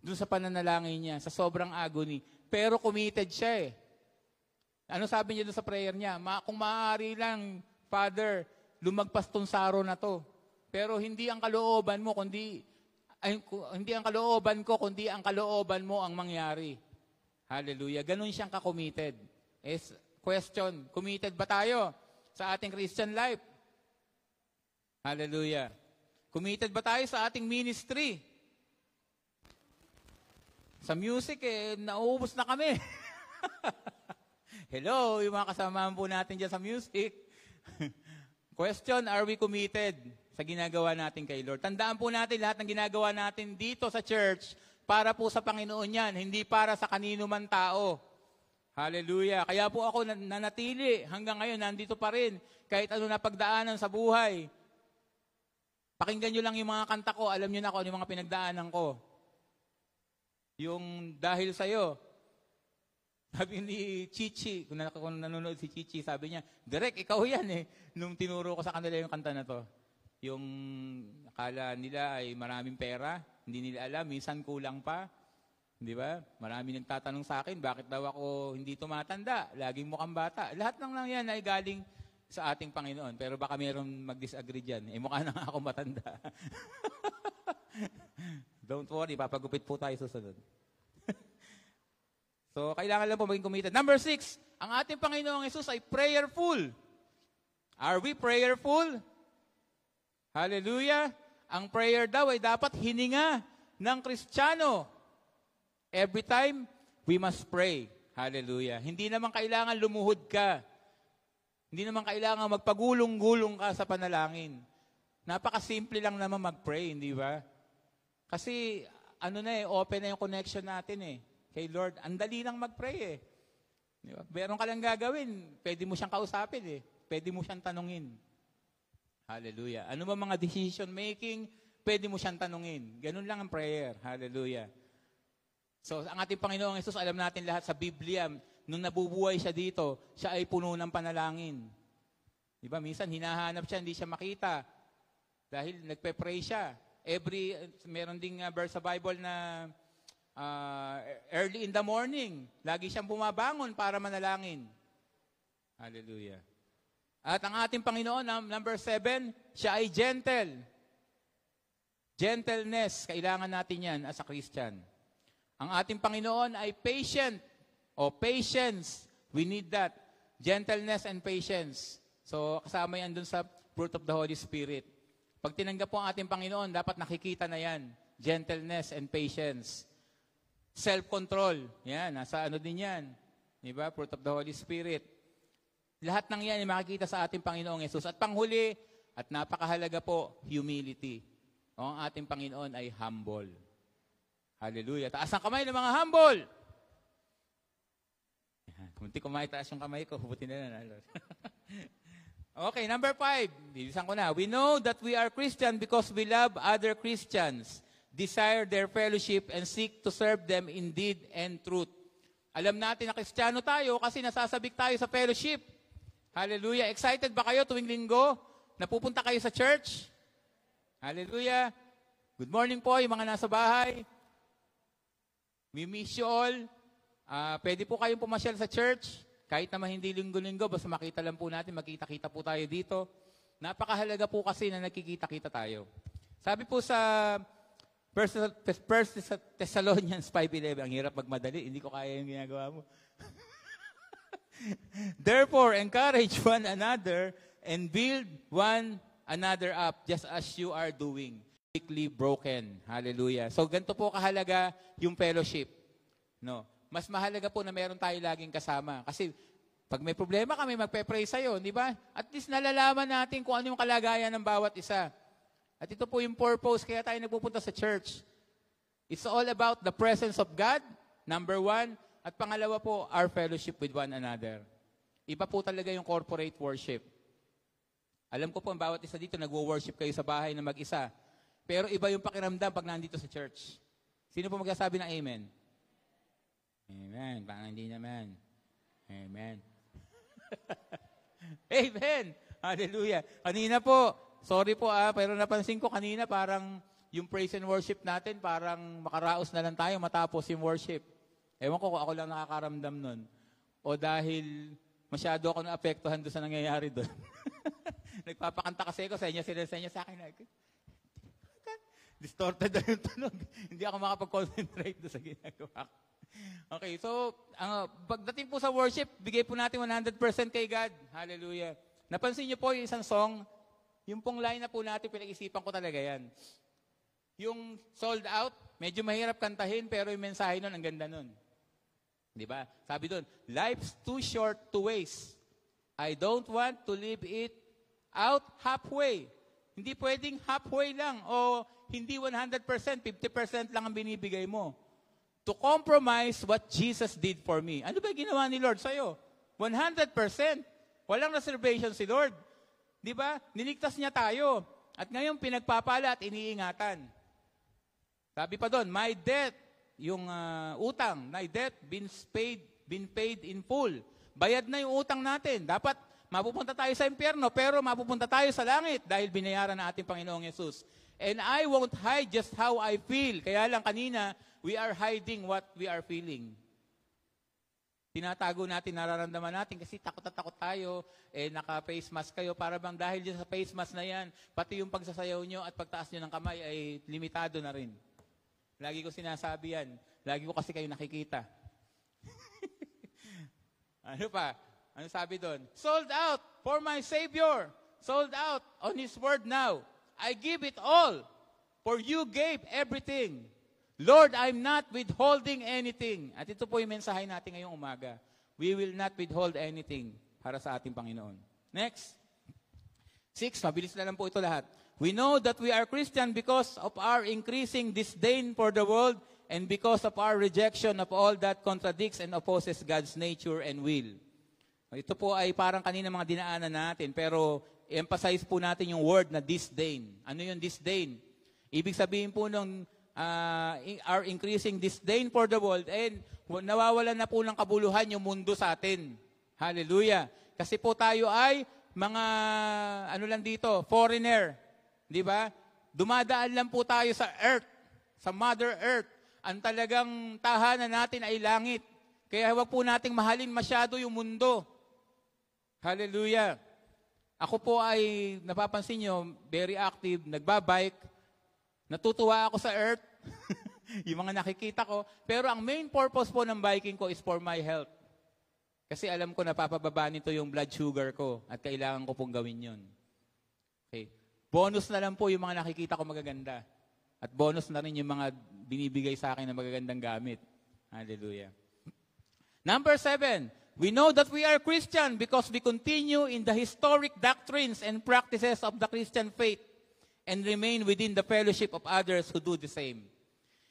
dun sa pananalangin niya, sa sobrang agony. Pero committed siya eh. Ano sabi niya doon sa prayer niya? Ma, kung maaari lang, Father, lumagpas tong saro na to. Pero hindi ang kalooban mo, kundi ay, hindi ang kalooban ko, kundi ang kalooban mo ang mangyari. Hallelujah. Ganun siyang ka-committed. Is question, committed ba tayo sa ating Christian life? Hallelujah. Committed ba tayo sa ating ministry? Sa music, eh, nauubos na kami. [LAUGHS] Hello, yung mga kasamahan po natin dyan sa music. [LAUGHS] Question, are we committed sa ginagawa natin kay Lord? Tandaan po natin lahat ng ginagawa natin dito sa church para po sa Panginoon yan, hindi para sa kanino man tao. Hallelujah. Kaya po ako nanatili hanggang ngayon, nandito pa rin. Kahit ano na pagdaanan sa buhay, Pakinggan nyo lang yung mga kanta ko, alam nyo na kung ano yung mga pinagdaanan ko. Yung dahil sa'yo, sabi ni Chichi, kung, nan- kung nanonood si Chichi, sabi niya, Direk, ikaw yan eh. Nung tinuro ko sa kanila yung kanta na to. Yung akala nila ay maraming pera, hindi nila alam, minsan kulang pa. Di ba? Marami nagtatanong sa akin, bakit daw ako hindi tumatanda? Laging mukhang bata. Lahat ng lang yan ay galing sa ating Panginoon. Pero baka mayroong mag-disagree dyan. Eh, mukha na ako matanda. [LAUGHS] Don't worry, papagupit po tayo susunod. [LAUGHS] so, kailangan lang po maging committed. Number six, ang ating Panginoong Yesus ay prayerful. Are we prayerful? Hallelujah. Ang prayer daw ay dapat hininga ng Kristiyano. Every time, we must pray. Hallelujah. Hindi naman kailangan lumuhod ka. Hindi naman kailangan magpagulong-gulong ka sa panalangin. Napakasimple lang naman mag-pray, hindi ba? Kasi ano na eh, open na yung connection natin eh. Kay Lord, ang dali lang mag-pray eh. Di ba? Meron ka lang gagawin, pwede mo siyang kausapin eh. Pwede mo siyang tanungin. Hallelujah. Ano ba mga decision making, pwede mo siyang tanungin. Ganun lang ang prayer. Hallelujah. So, ang ating Panginoong Yesus, alam natin lahat sa Biblia, nung nabubuhay siya dito, siya ay puno ng panalangin. Di ba? Minsan hinahanap siya, hindi siya makita. Dahil nagpe-pray siya. Every, meron ding uh, verse sa Bible na uh, early in the morning, lagi siyang bumabangon para manalangin. Hallelujah. At ang ating Panginoon, number seven, siya ay gentle. Gentleness, kailangan natin yan as a Christian. Ang ating Panginoon ay patient. O patience, we need that. Gentleness and patience. So kasama yan dun sa fruit of the Holy Spirit. Pag tinanggap po ang ating Panginoon, dapat nakikita na yan gentleness and patience. Self-control. Yan, nasa ano din yan. Di ba? Fruit of the Holy Spirit. Lahat ng yan ay makikita sa ating Panginoong Yesus. At panghuli, at napakahalaga po, humility. O ang ating Panginoon ay humble. Hallelujah. Taas ang kamay ng mga humble. Munti ko maitaas yung kamay ko, buti na lang. [LAUGHS] okay, number five. Bilisan ko na. We know that we are Christian because we love other Christians, desire their fellowship, and seek to serve them in deed and truth. Alam natin na Kristiyano tayo kasi nasasabik tayo sa fellowship. Hallelujah. Excited ba kayo tuwing linggo? Napupunta kayo sa church? Hallelujah. Good morning po yung mga nasa bahay. We miss you all. Ah, pwede po kayong pumasyal sa church. Kahit naman hindi linggo-linggo, basta makita lang po natin, magkita-kita po tayo dito. Napakahalaga po kasi na nagkikita-kita tayo. Sabi po sa First, First Thessalonians 5.11, ang hirap magmadali, hindi ko kaya yung ginagawa mo. [LAUGHS] Therefore, encourage one another and build one another up just as you are doing. Weekly broken. Hallelujah. So, ganito po kahalaga yung fellowship. No? Mas mahalaga po na meron tayo laging kasama. Kasi, pag may problema kami, magpe-pray sa'yo, di ba? At least nalalaman natin kung ano yung kalagayan ng bawat isa. At ito po yung purpose, kaya tayo nagpupunta sa church. It's all about the presence of God, number one. At pangalawa po, our fellowship with one another. Iba po talaga yung corporate worship. Alam ko po, ang bawat isa dito, nagwo-worship kayo sa bahay na mag-isa. Pero iba yung pakiramdam pag nandito sa church. Sino po magsasabi ng amen? Amen. Parang hindi naman. Amen. [LAUGHS] amen. Hallelujah. Kanina po, sorry po ah, pero napansin ko kanina parang yung praise and worship natin, parang makaraos na lang tayo matapos yung worship. Ewan ko kung ako lang nakakaramdam nun. O dahil masyado ako naapektuhan doon sa nangyayari doon. [LAUGHS] Nagpapakanta kasi ako sa inyo, sila sa inyo sa akin. [LAUGHS] Distorted na yung tunog. Hindi ako makapag-concentrate doon sa ginagawa ko. Okay, so ang pagdating po sa worship, bigay po natin 100% kay God. Hallelujah. Napansin niyo po yung isang song, yung pong line na po natin, pinag-isipan ko talaga yan. Yung sold out, medyo mahirap kantahin, pero yung mensahe nun, ang ganda nun. Di ba? Sabi doon, life's too short to waste. I don't want to live it out halfway. Hindi pwedeng halfway lang o hindi 100%, 50% lang ang binibigay mo. To compromise what Jesus did for me. Ano ba ginawa ni Lord sa'yo? 100%. Walang reservation si Lord. Di ba? Niligtas niya tayo. At ngayon pinagpapala at iniingatan. Sabi pa doon, my debt, yung uh, utang, my debt been paid, been paid in full. Bayad na yung utang natin. Dapat mapupunta tayo sa impyerno, pero mapupunta tayo sa langit dahil binayaran na ating Panginoong Yesus. And I won't hide just how I feel. Kaya lang kanina, we are hiding what we are feeling. Tinatago natin, nararamdaman natin kasi takot at takot tayo, eh naka-face mask kayo para bang dahil sa face mask na yan, pati yung pagsasayaw nyo at pagtaas nyo ng kamay ay limitado na rin. Lagi ko sinasabi yan. Lagi ko kasi kayo nakikita. [LAUGHS] ano pa? Ano sabi doon? Sold out for my Savior. Sold out on His word now. I give it all. For you gave everything. Lord, I'm not withholding anything. At ito po yung mensahe natin ngayong umaga. We will not withhold anything para sa ating Panginoon. Next. Six, mabilis na lang po ito lahat. We know that we are Christian because of our increasing disdain for the world and because of our rejection of all that contradicts and opposes God's nature and will. Ito po ay parang kanina mga dinaanan natin, pero emphasize po natin yung word na disdain. Ano yung disdain? Ibig sabihin po nung uh, our increasing disdain for the world and nawawalan na po ng kabuluhan yung mundo sa atin. Hallelujah. Kasi po tayo ay mga, ano lang dito, foreigner. Di ba? Dumadaan lang po tayo sa earth, sa Mother Earth. Ang talagang tahanan natin ay langit. Kaya huwag po nating mahalin masyado yung mundo. Hallelujah. Ako po ay, napapansin nyo, very active, nagbabike. Natutuwa ako sa earth. [LAUGHS] yung mga nakikita ko. Pero ang main purpose po ng biking ko is for my health. Kasi alam ko napapababa nito yung blood sugar ko at kailangan ko pong gawin yun. Okay. Bonus na lang po yung mga nakikita ko magaganda. At bonus na rin yung mga binibigay sa akin na magagandang gamit. Hallelujah. Number seven, we know that we are Christian because we continue in the historic doctrines and practices of the Christian faith and remain within the fellowship of others who do the same.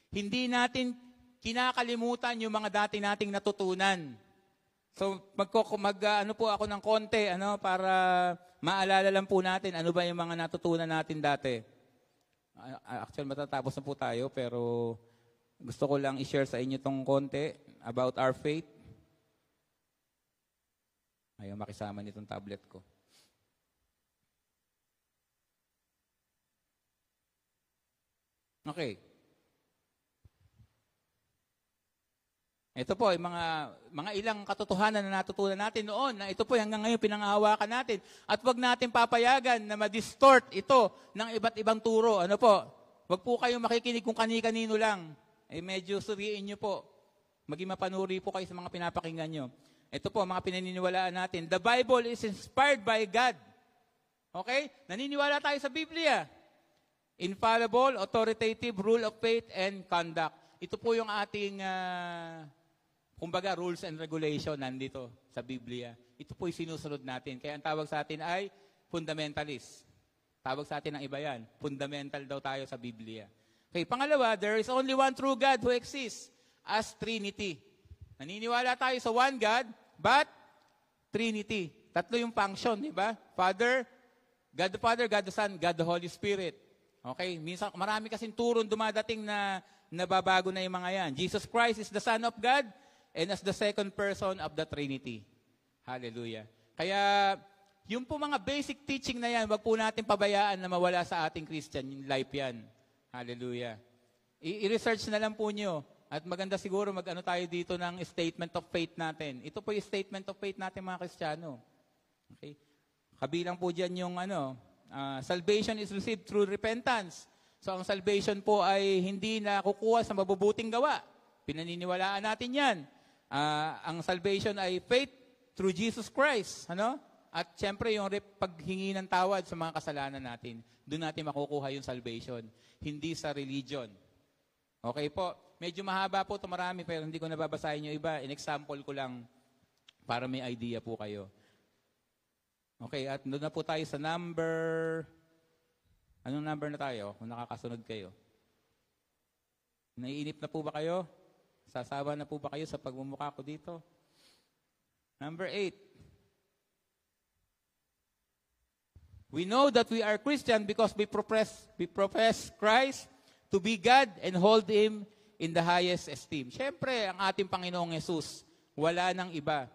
Hindi natin kinakalimutan yung mga dati nating natutunan. So magko mag uh, ano po ako ng konti ano para maalala lang po natin ano ba yung mga natutunan natin dati. Uh, actually matatapos na po tayo pero gusto ko lang i-share sa inyo tong konti about our faith. Ayaw makisama nitong tablet ko. Okay. Ito po, yung mga, mga ilang katotohanan na natutunan natin noon na ito po hanggang ngayon pinangahawakan natin. At wag natin papayagan na ma-distort ito ng iba't ibang turo. Ano po? Wag po kayong makikinig kung kani-kanino lang. Eh medyo suriin nyo po. Maging mapanuri po kayo sa mga pinapakinggan nyo. Ito po, mga pinaniniwalaan natin. The Bible is inspired by God. Okay? Naniniwala tayo sa Biblia. Infallible, authoritative, rule of faith, and conduct. Ito po yung ating uh, Kumbaga, rules and regulation nandito sa Biblia. Ito po'y sinusunod natin. Kaya ang tawag sa atin ay fundamentalist. Tawag sa atin ng iba yan. Fundamental daw tayo sa Biblia. Okay, pangalawa, there is only one true God who exists as Trinity. Naniniwala tayo sa one God, but Trinity. Tatlo yung function, di ba? Father, God the Father, God the Son, God the Holy Spirit. Okay, minsan marami kasing turong dumadating na nababago na yung mga yan. Jesus Christ is the Son of God, and as the second person of the Trinity. Hallelujah. Kaya, yung po mga basic teaching na yan, wag po natin pabayaan na mawala sa ating Christian life yan. Hallelujah. I-research na lang po nyo. At maganda siguro mag-ano tayo dito ng statement of faith natin. Ito po yung statement of faith natin mga Kristiyano. Okay? Kabilang po dyan yung ano, uh, salvation is received through repentance. So ang salvation po ay hindi na kukuha sa mabubuting gawa. Pinaniniwalaan natin yan. Uh, ang salvation ay faith through Jesus Christ. Ano? At siyempre yung paghingi ng tawad sa mga kasalanan natin. Doon natin makukuha yung salvation. Hindi sa religion. Okay po. Medyo mahaba po ito marami pero hindi ko nababasahin yung iba. In example ko lang para may idea po kayo. Okay, at doon na po tayo sa number... Anong number na tayo kung nakakasunod kayo? Naiinip na po ba kayo? Sasawa na po ba kayo sa pagmumukha ko dito? Number eight. We know that we are Christian because we profess, we profess Christ to be God and hold Him in the highest esteem. Siyempre, ang ating Panginoong Yesus, wala nang iba.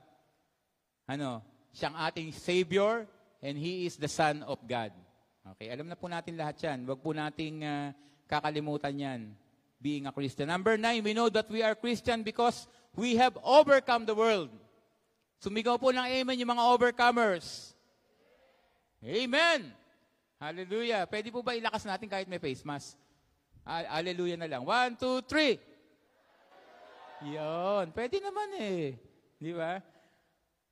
Ano? Siyang ating Savior and He is the Son of God. Okay, alam na po natin lahat yan. Huwag po nating uh, kakalimutan yan being a Christian. Number nine, we know that we are Christian because we have overcome the world. Sumigaw po ng amen yung mga overcomers. Amen! Hallelujah. Pwede po ba ilakas natin kahit may face mask? Hallelujah na lang. One, two, three. Yon. Pwede naman eh. Di ba?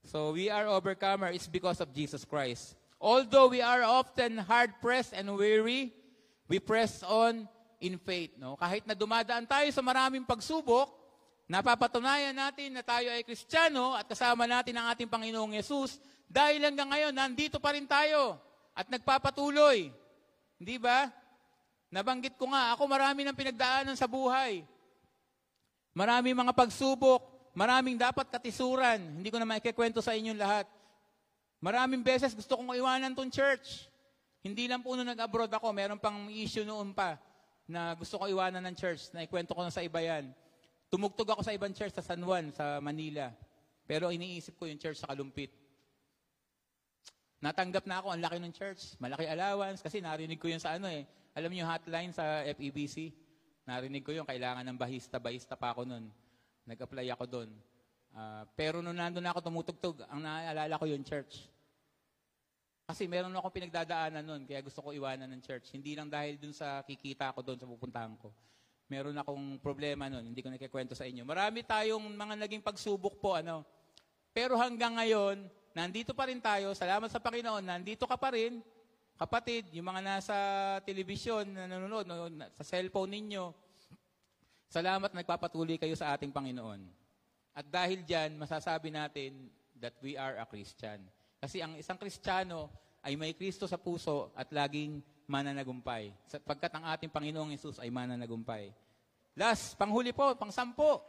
So we are overcomer. It's because of Jesus Christ. Although we are often hard-pressed and weary, we press on in faith. No? Kahit na dumadaan tayo sa maraming pagsubok, napapatunayan natin na tayo ay Kristiyano at kasama natin ang ating Panginoong Yesus dahil hanggang ngayon, nandito pa rin tayo at nagpapatuloy. Hindi ba? Nabanggit ko nga, ako marami ng pinagdaanan sa buhay. Maraming mga pagsubok, maraming dapat katisuran. Hindi ko na maikikwento sa inyong lahat. Maraming beses gusto kong iwanan tong church. Hindi lang po nung nag-abroad ako, meron pang issue noon pa na gusto ko iwanan ng church, na ikwento ko na sa iba yan. Tumugtog ako sa ibang church sa San Juan, sa Manila. Pero iniisip ko yung church sa Kalumpit. Natanggap na ako, ang laki ng church. Malaki allowance, kasi narinig ko yun sa ano eh. Alam niyo hotline sa FEBC? Narinig ko yun, kailangan ng bahista. Bahista pa ako nun. Nag-apply ako doon. Uh, pero nung nandun ako tumutugtog, ang naaalala ko yung church. Kasi meron akong pinagdadaanan nun, kaya gusto ko iwanan ng church. Hindi lang dahil dun sa kikita ko doon sa pupuntahan ko. Meron akong problema nun, hindi ko nakikwento sa inyo. Marami tayong mga naging pagsubok po, ano. Pero hanggang ngayon, nandito pa rin tayo, salamat sa Panginoon, nandito ka pa rin, kapatid, yung mga nasa telebisyon na nanonood, no, sa cellphone ninyo, salamat nagpapatuloy kayo sa ating Panginoon. At dahil dyan, masasabi natin that we are a Christian. Kasi ang isang Kristiyano ay may Kristo sa puso at laging mananagumpay. Sapagkat ang ating Panginoong Yesus ay mananagumpay. Last, panghuli po, pangsampo.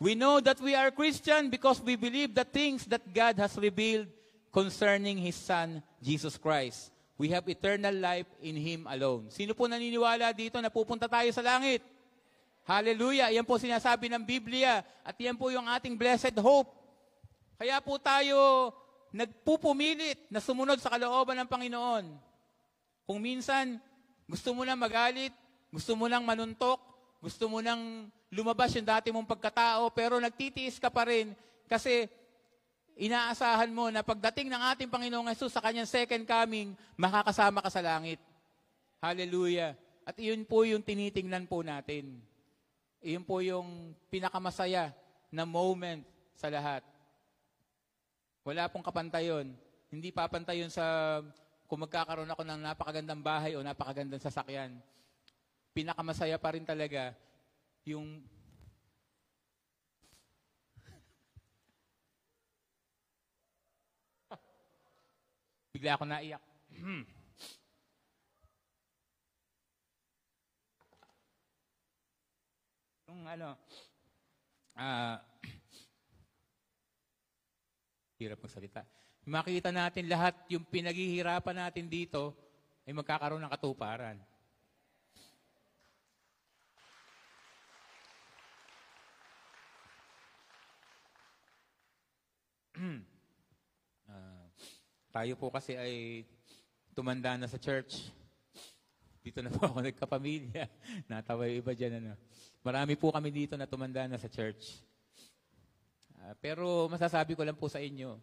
We know that we are Christian because we believe the things that God has revealed concerning His Son, Jesus Christ. We have eternal life in Him alone. Sino po naniniwala dito na pupunta tayo sa langit? Hallelujah! Yan po sinasabi ng Biblia at yan po yung ating blessed hope. Kaya po tayo nagpupumilit na sumunod sa kalooban ng Panginoon. Kung minsan gusto mo lang magalit, gusto mo lang manuntok, gusto mo nang lumabas yung dati mong pagkatao, pero nagtitiis ka pa rin kasi inaasahan mo na pagdating ng ating Panginoong Yesus sa kanyang second coming, makakasama ka sa langit. Hallelujah. At iyon po yung tinitingnan po natin. Iyon po yung pinakamasaya na moment sa lahat. Wala pong kapantayon. Hindi papantayon sa kung magkakaroon ako ng napakagandang bahay o napakagandang sasakyan. Pinakamasaya pa rin talaga yung [LAUGHS] Bigla ako naiyak. Yung ano, ah, [CLEARS THROAT] hirap magsalita. Makita natin lahat yung pinaghihirapan natin dito ay magkakaroon ng katuparan. Ah, tayo po kasi ay tumanda na sa church. Dito na po [LAUGHS] ako nagkapamilya. Natawa yung iba dyan. Ano. Marami po kami dito na tumanda na sa church. Ah, pero masasabi ko lang po sa inyo,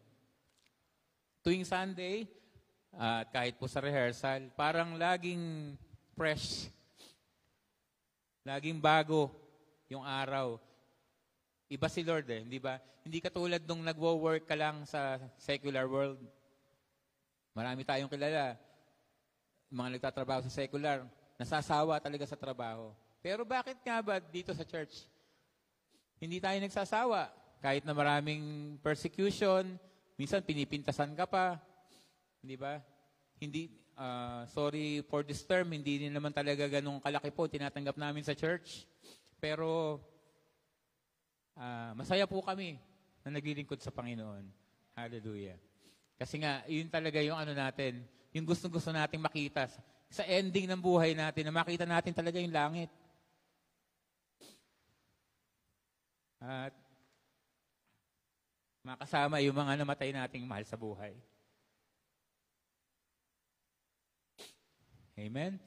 tuwing Sunday, at kahit po sa rehearsal, parang laging fresh. Laging bago yung araw. Iba si Lord eh, hindi ba? Hindi katulad nung nagwo-work ka lang sa secular world. Marami tayong kilala. Mga nagtatrabaho sa secular, nasasawa talaga sa trabaho. Pero bakit nga ba dito sa church? Hindi tayo nagsasawa. Kahit na maraming persecution, minsan pinipintasan ka pa. Hindi ba? Hindi, ah, sorry for this term, hindi naman talaga ganong kalaki po tinatanggap namin sa church. Pero ah, masaya po kami na naglilingkod sa Panginoon. Hallelujah. Kasi nga, yun talaga yung ano natin, yung gusto-gusto nating makita sa- ending ng buhay natin, na makita natin talaga yung langit. At makasama yung mga namatay nating mahal sa buhay. Amen?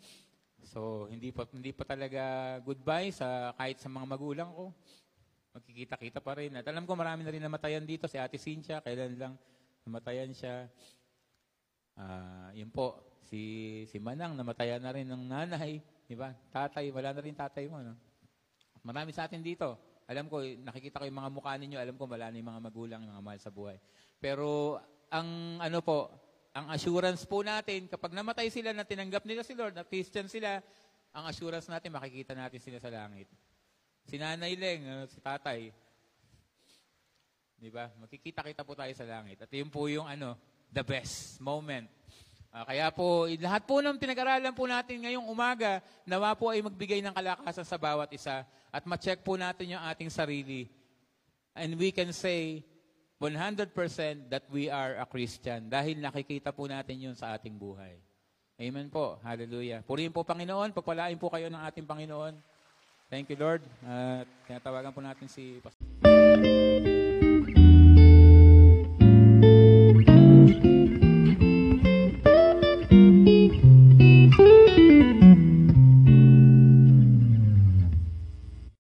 So, hindi pa, hindi pa talaga goodbye sa kahit sa mga magulang ko. Magkikita-kita pa rin. At alam ko marami na rin namatayan dito. Si Ate Cynthia, kailan lang namatayan siya. Ah, yun po, si, si Manang, namatayan na rin ng nanay. Di ba? Tatay, wala na rin tatay mo. No? Marami sa atin dito. Alam ko, nakikita ko yung mga mukha ninyo, alam ko wala na yung mga magulang, yung mga mahal sa buhay. Pero ang ano po, ang assurance po natin, kapag namatay sila na tinanggap nila si Lord, na Christian sila, ang assurance natin, makikita natin sila sa langit. Si Nanay Leng, ano, si Tatay, di ba? Makikita-kita po tayo sa langit. At yun po yung ano, the best moment. Ah, kaya po, lahat po ng pinag-aralan po natin ngayong umaga, nawa po ay magbigay ng kalakasan sa bawat isa at ma-check po natin yung ating sarili. And we can say 100% that we are a Christian dahil nakikita po natin yun sa ating buhay. Amen po. Hallelujah. Purihin po Panginoon. Pagpalain po kayo ng ating Panginoon. Thank you, Lord. At tinatawagan po natin si Pastor.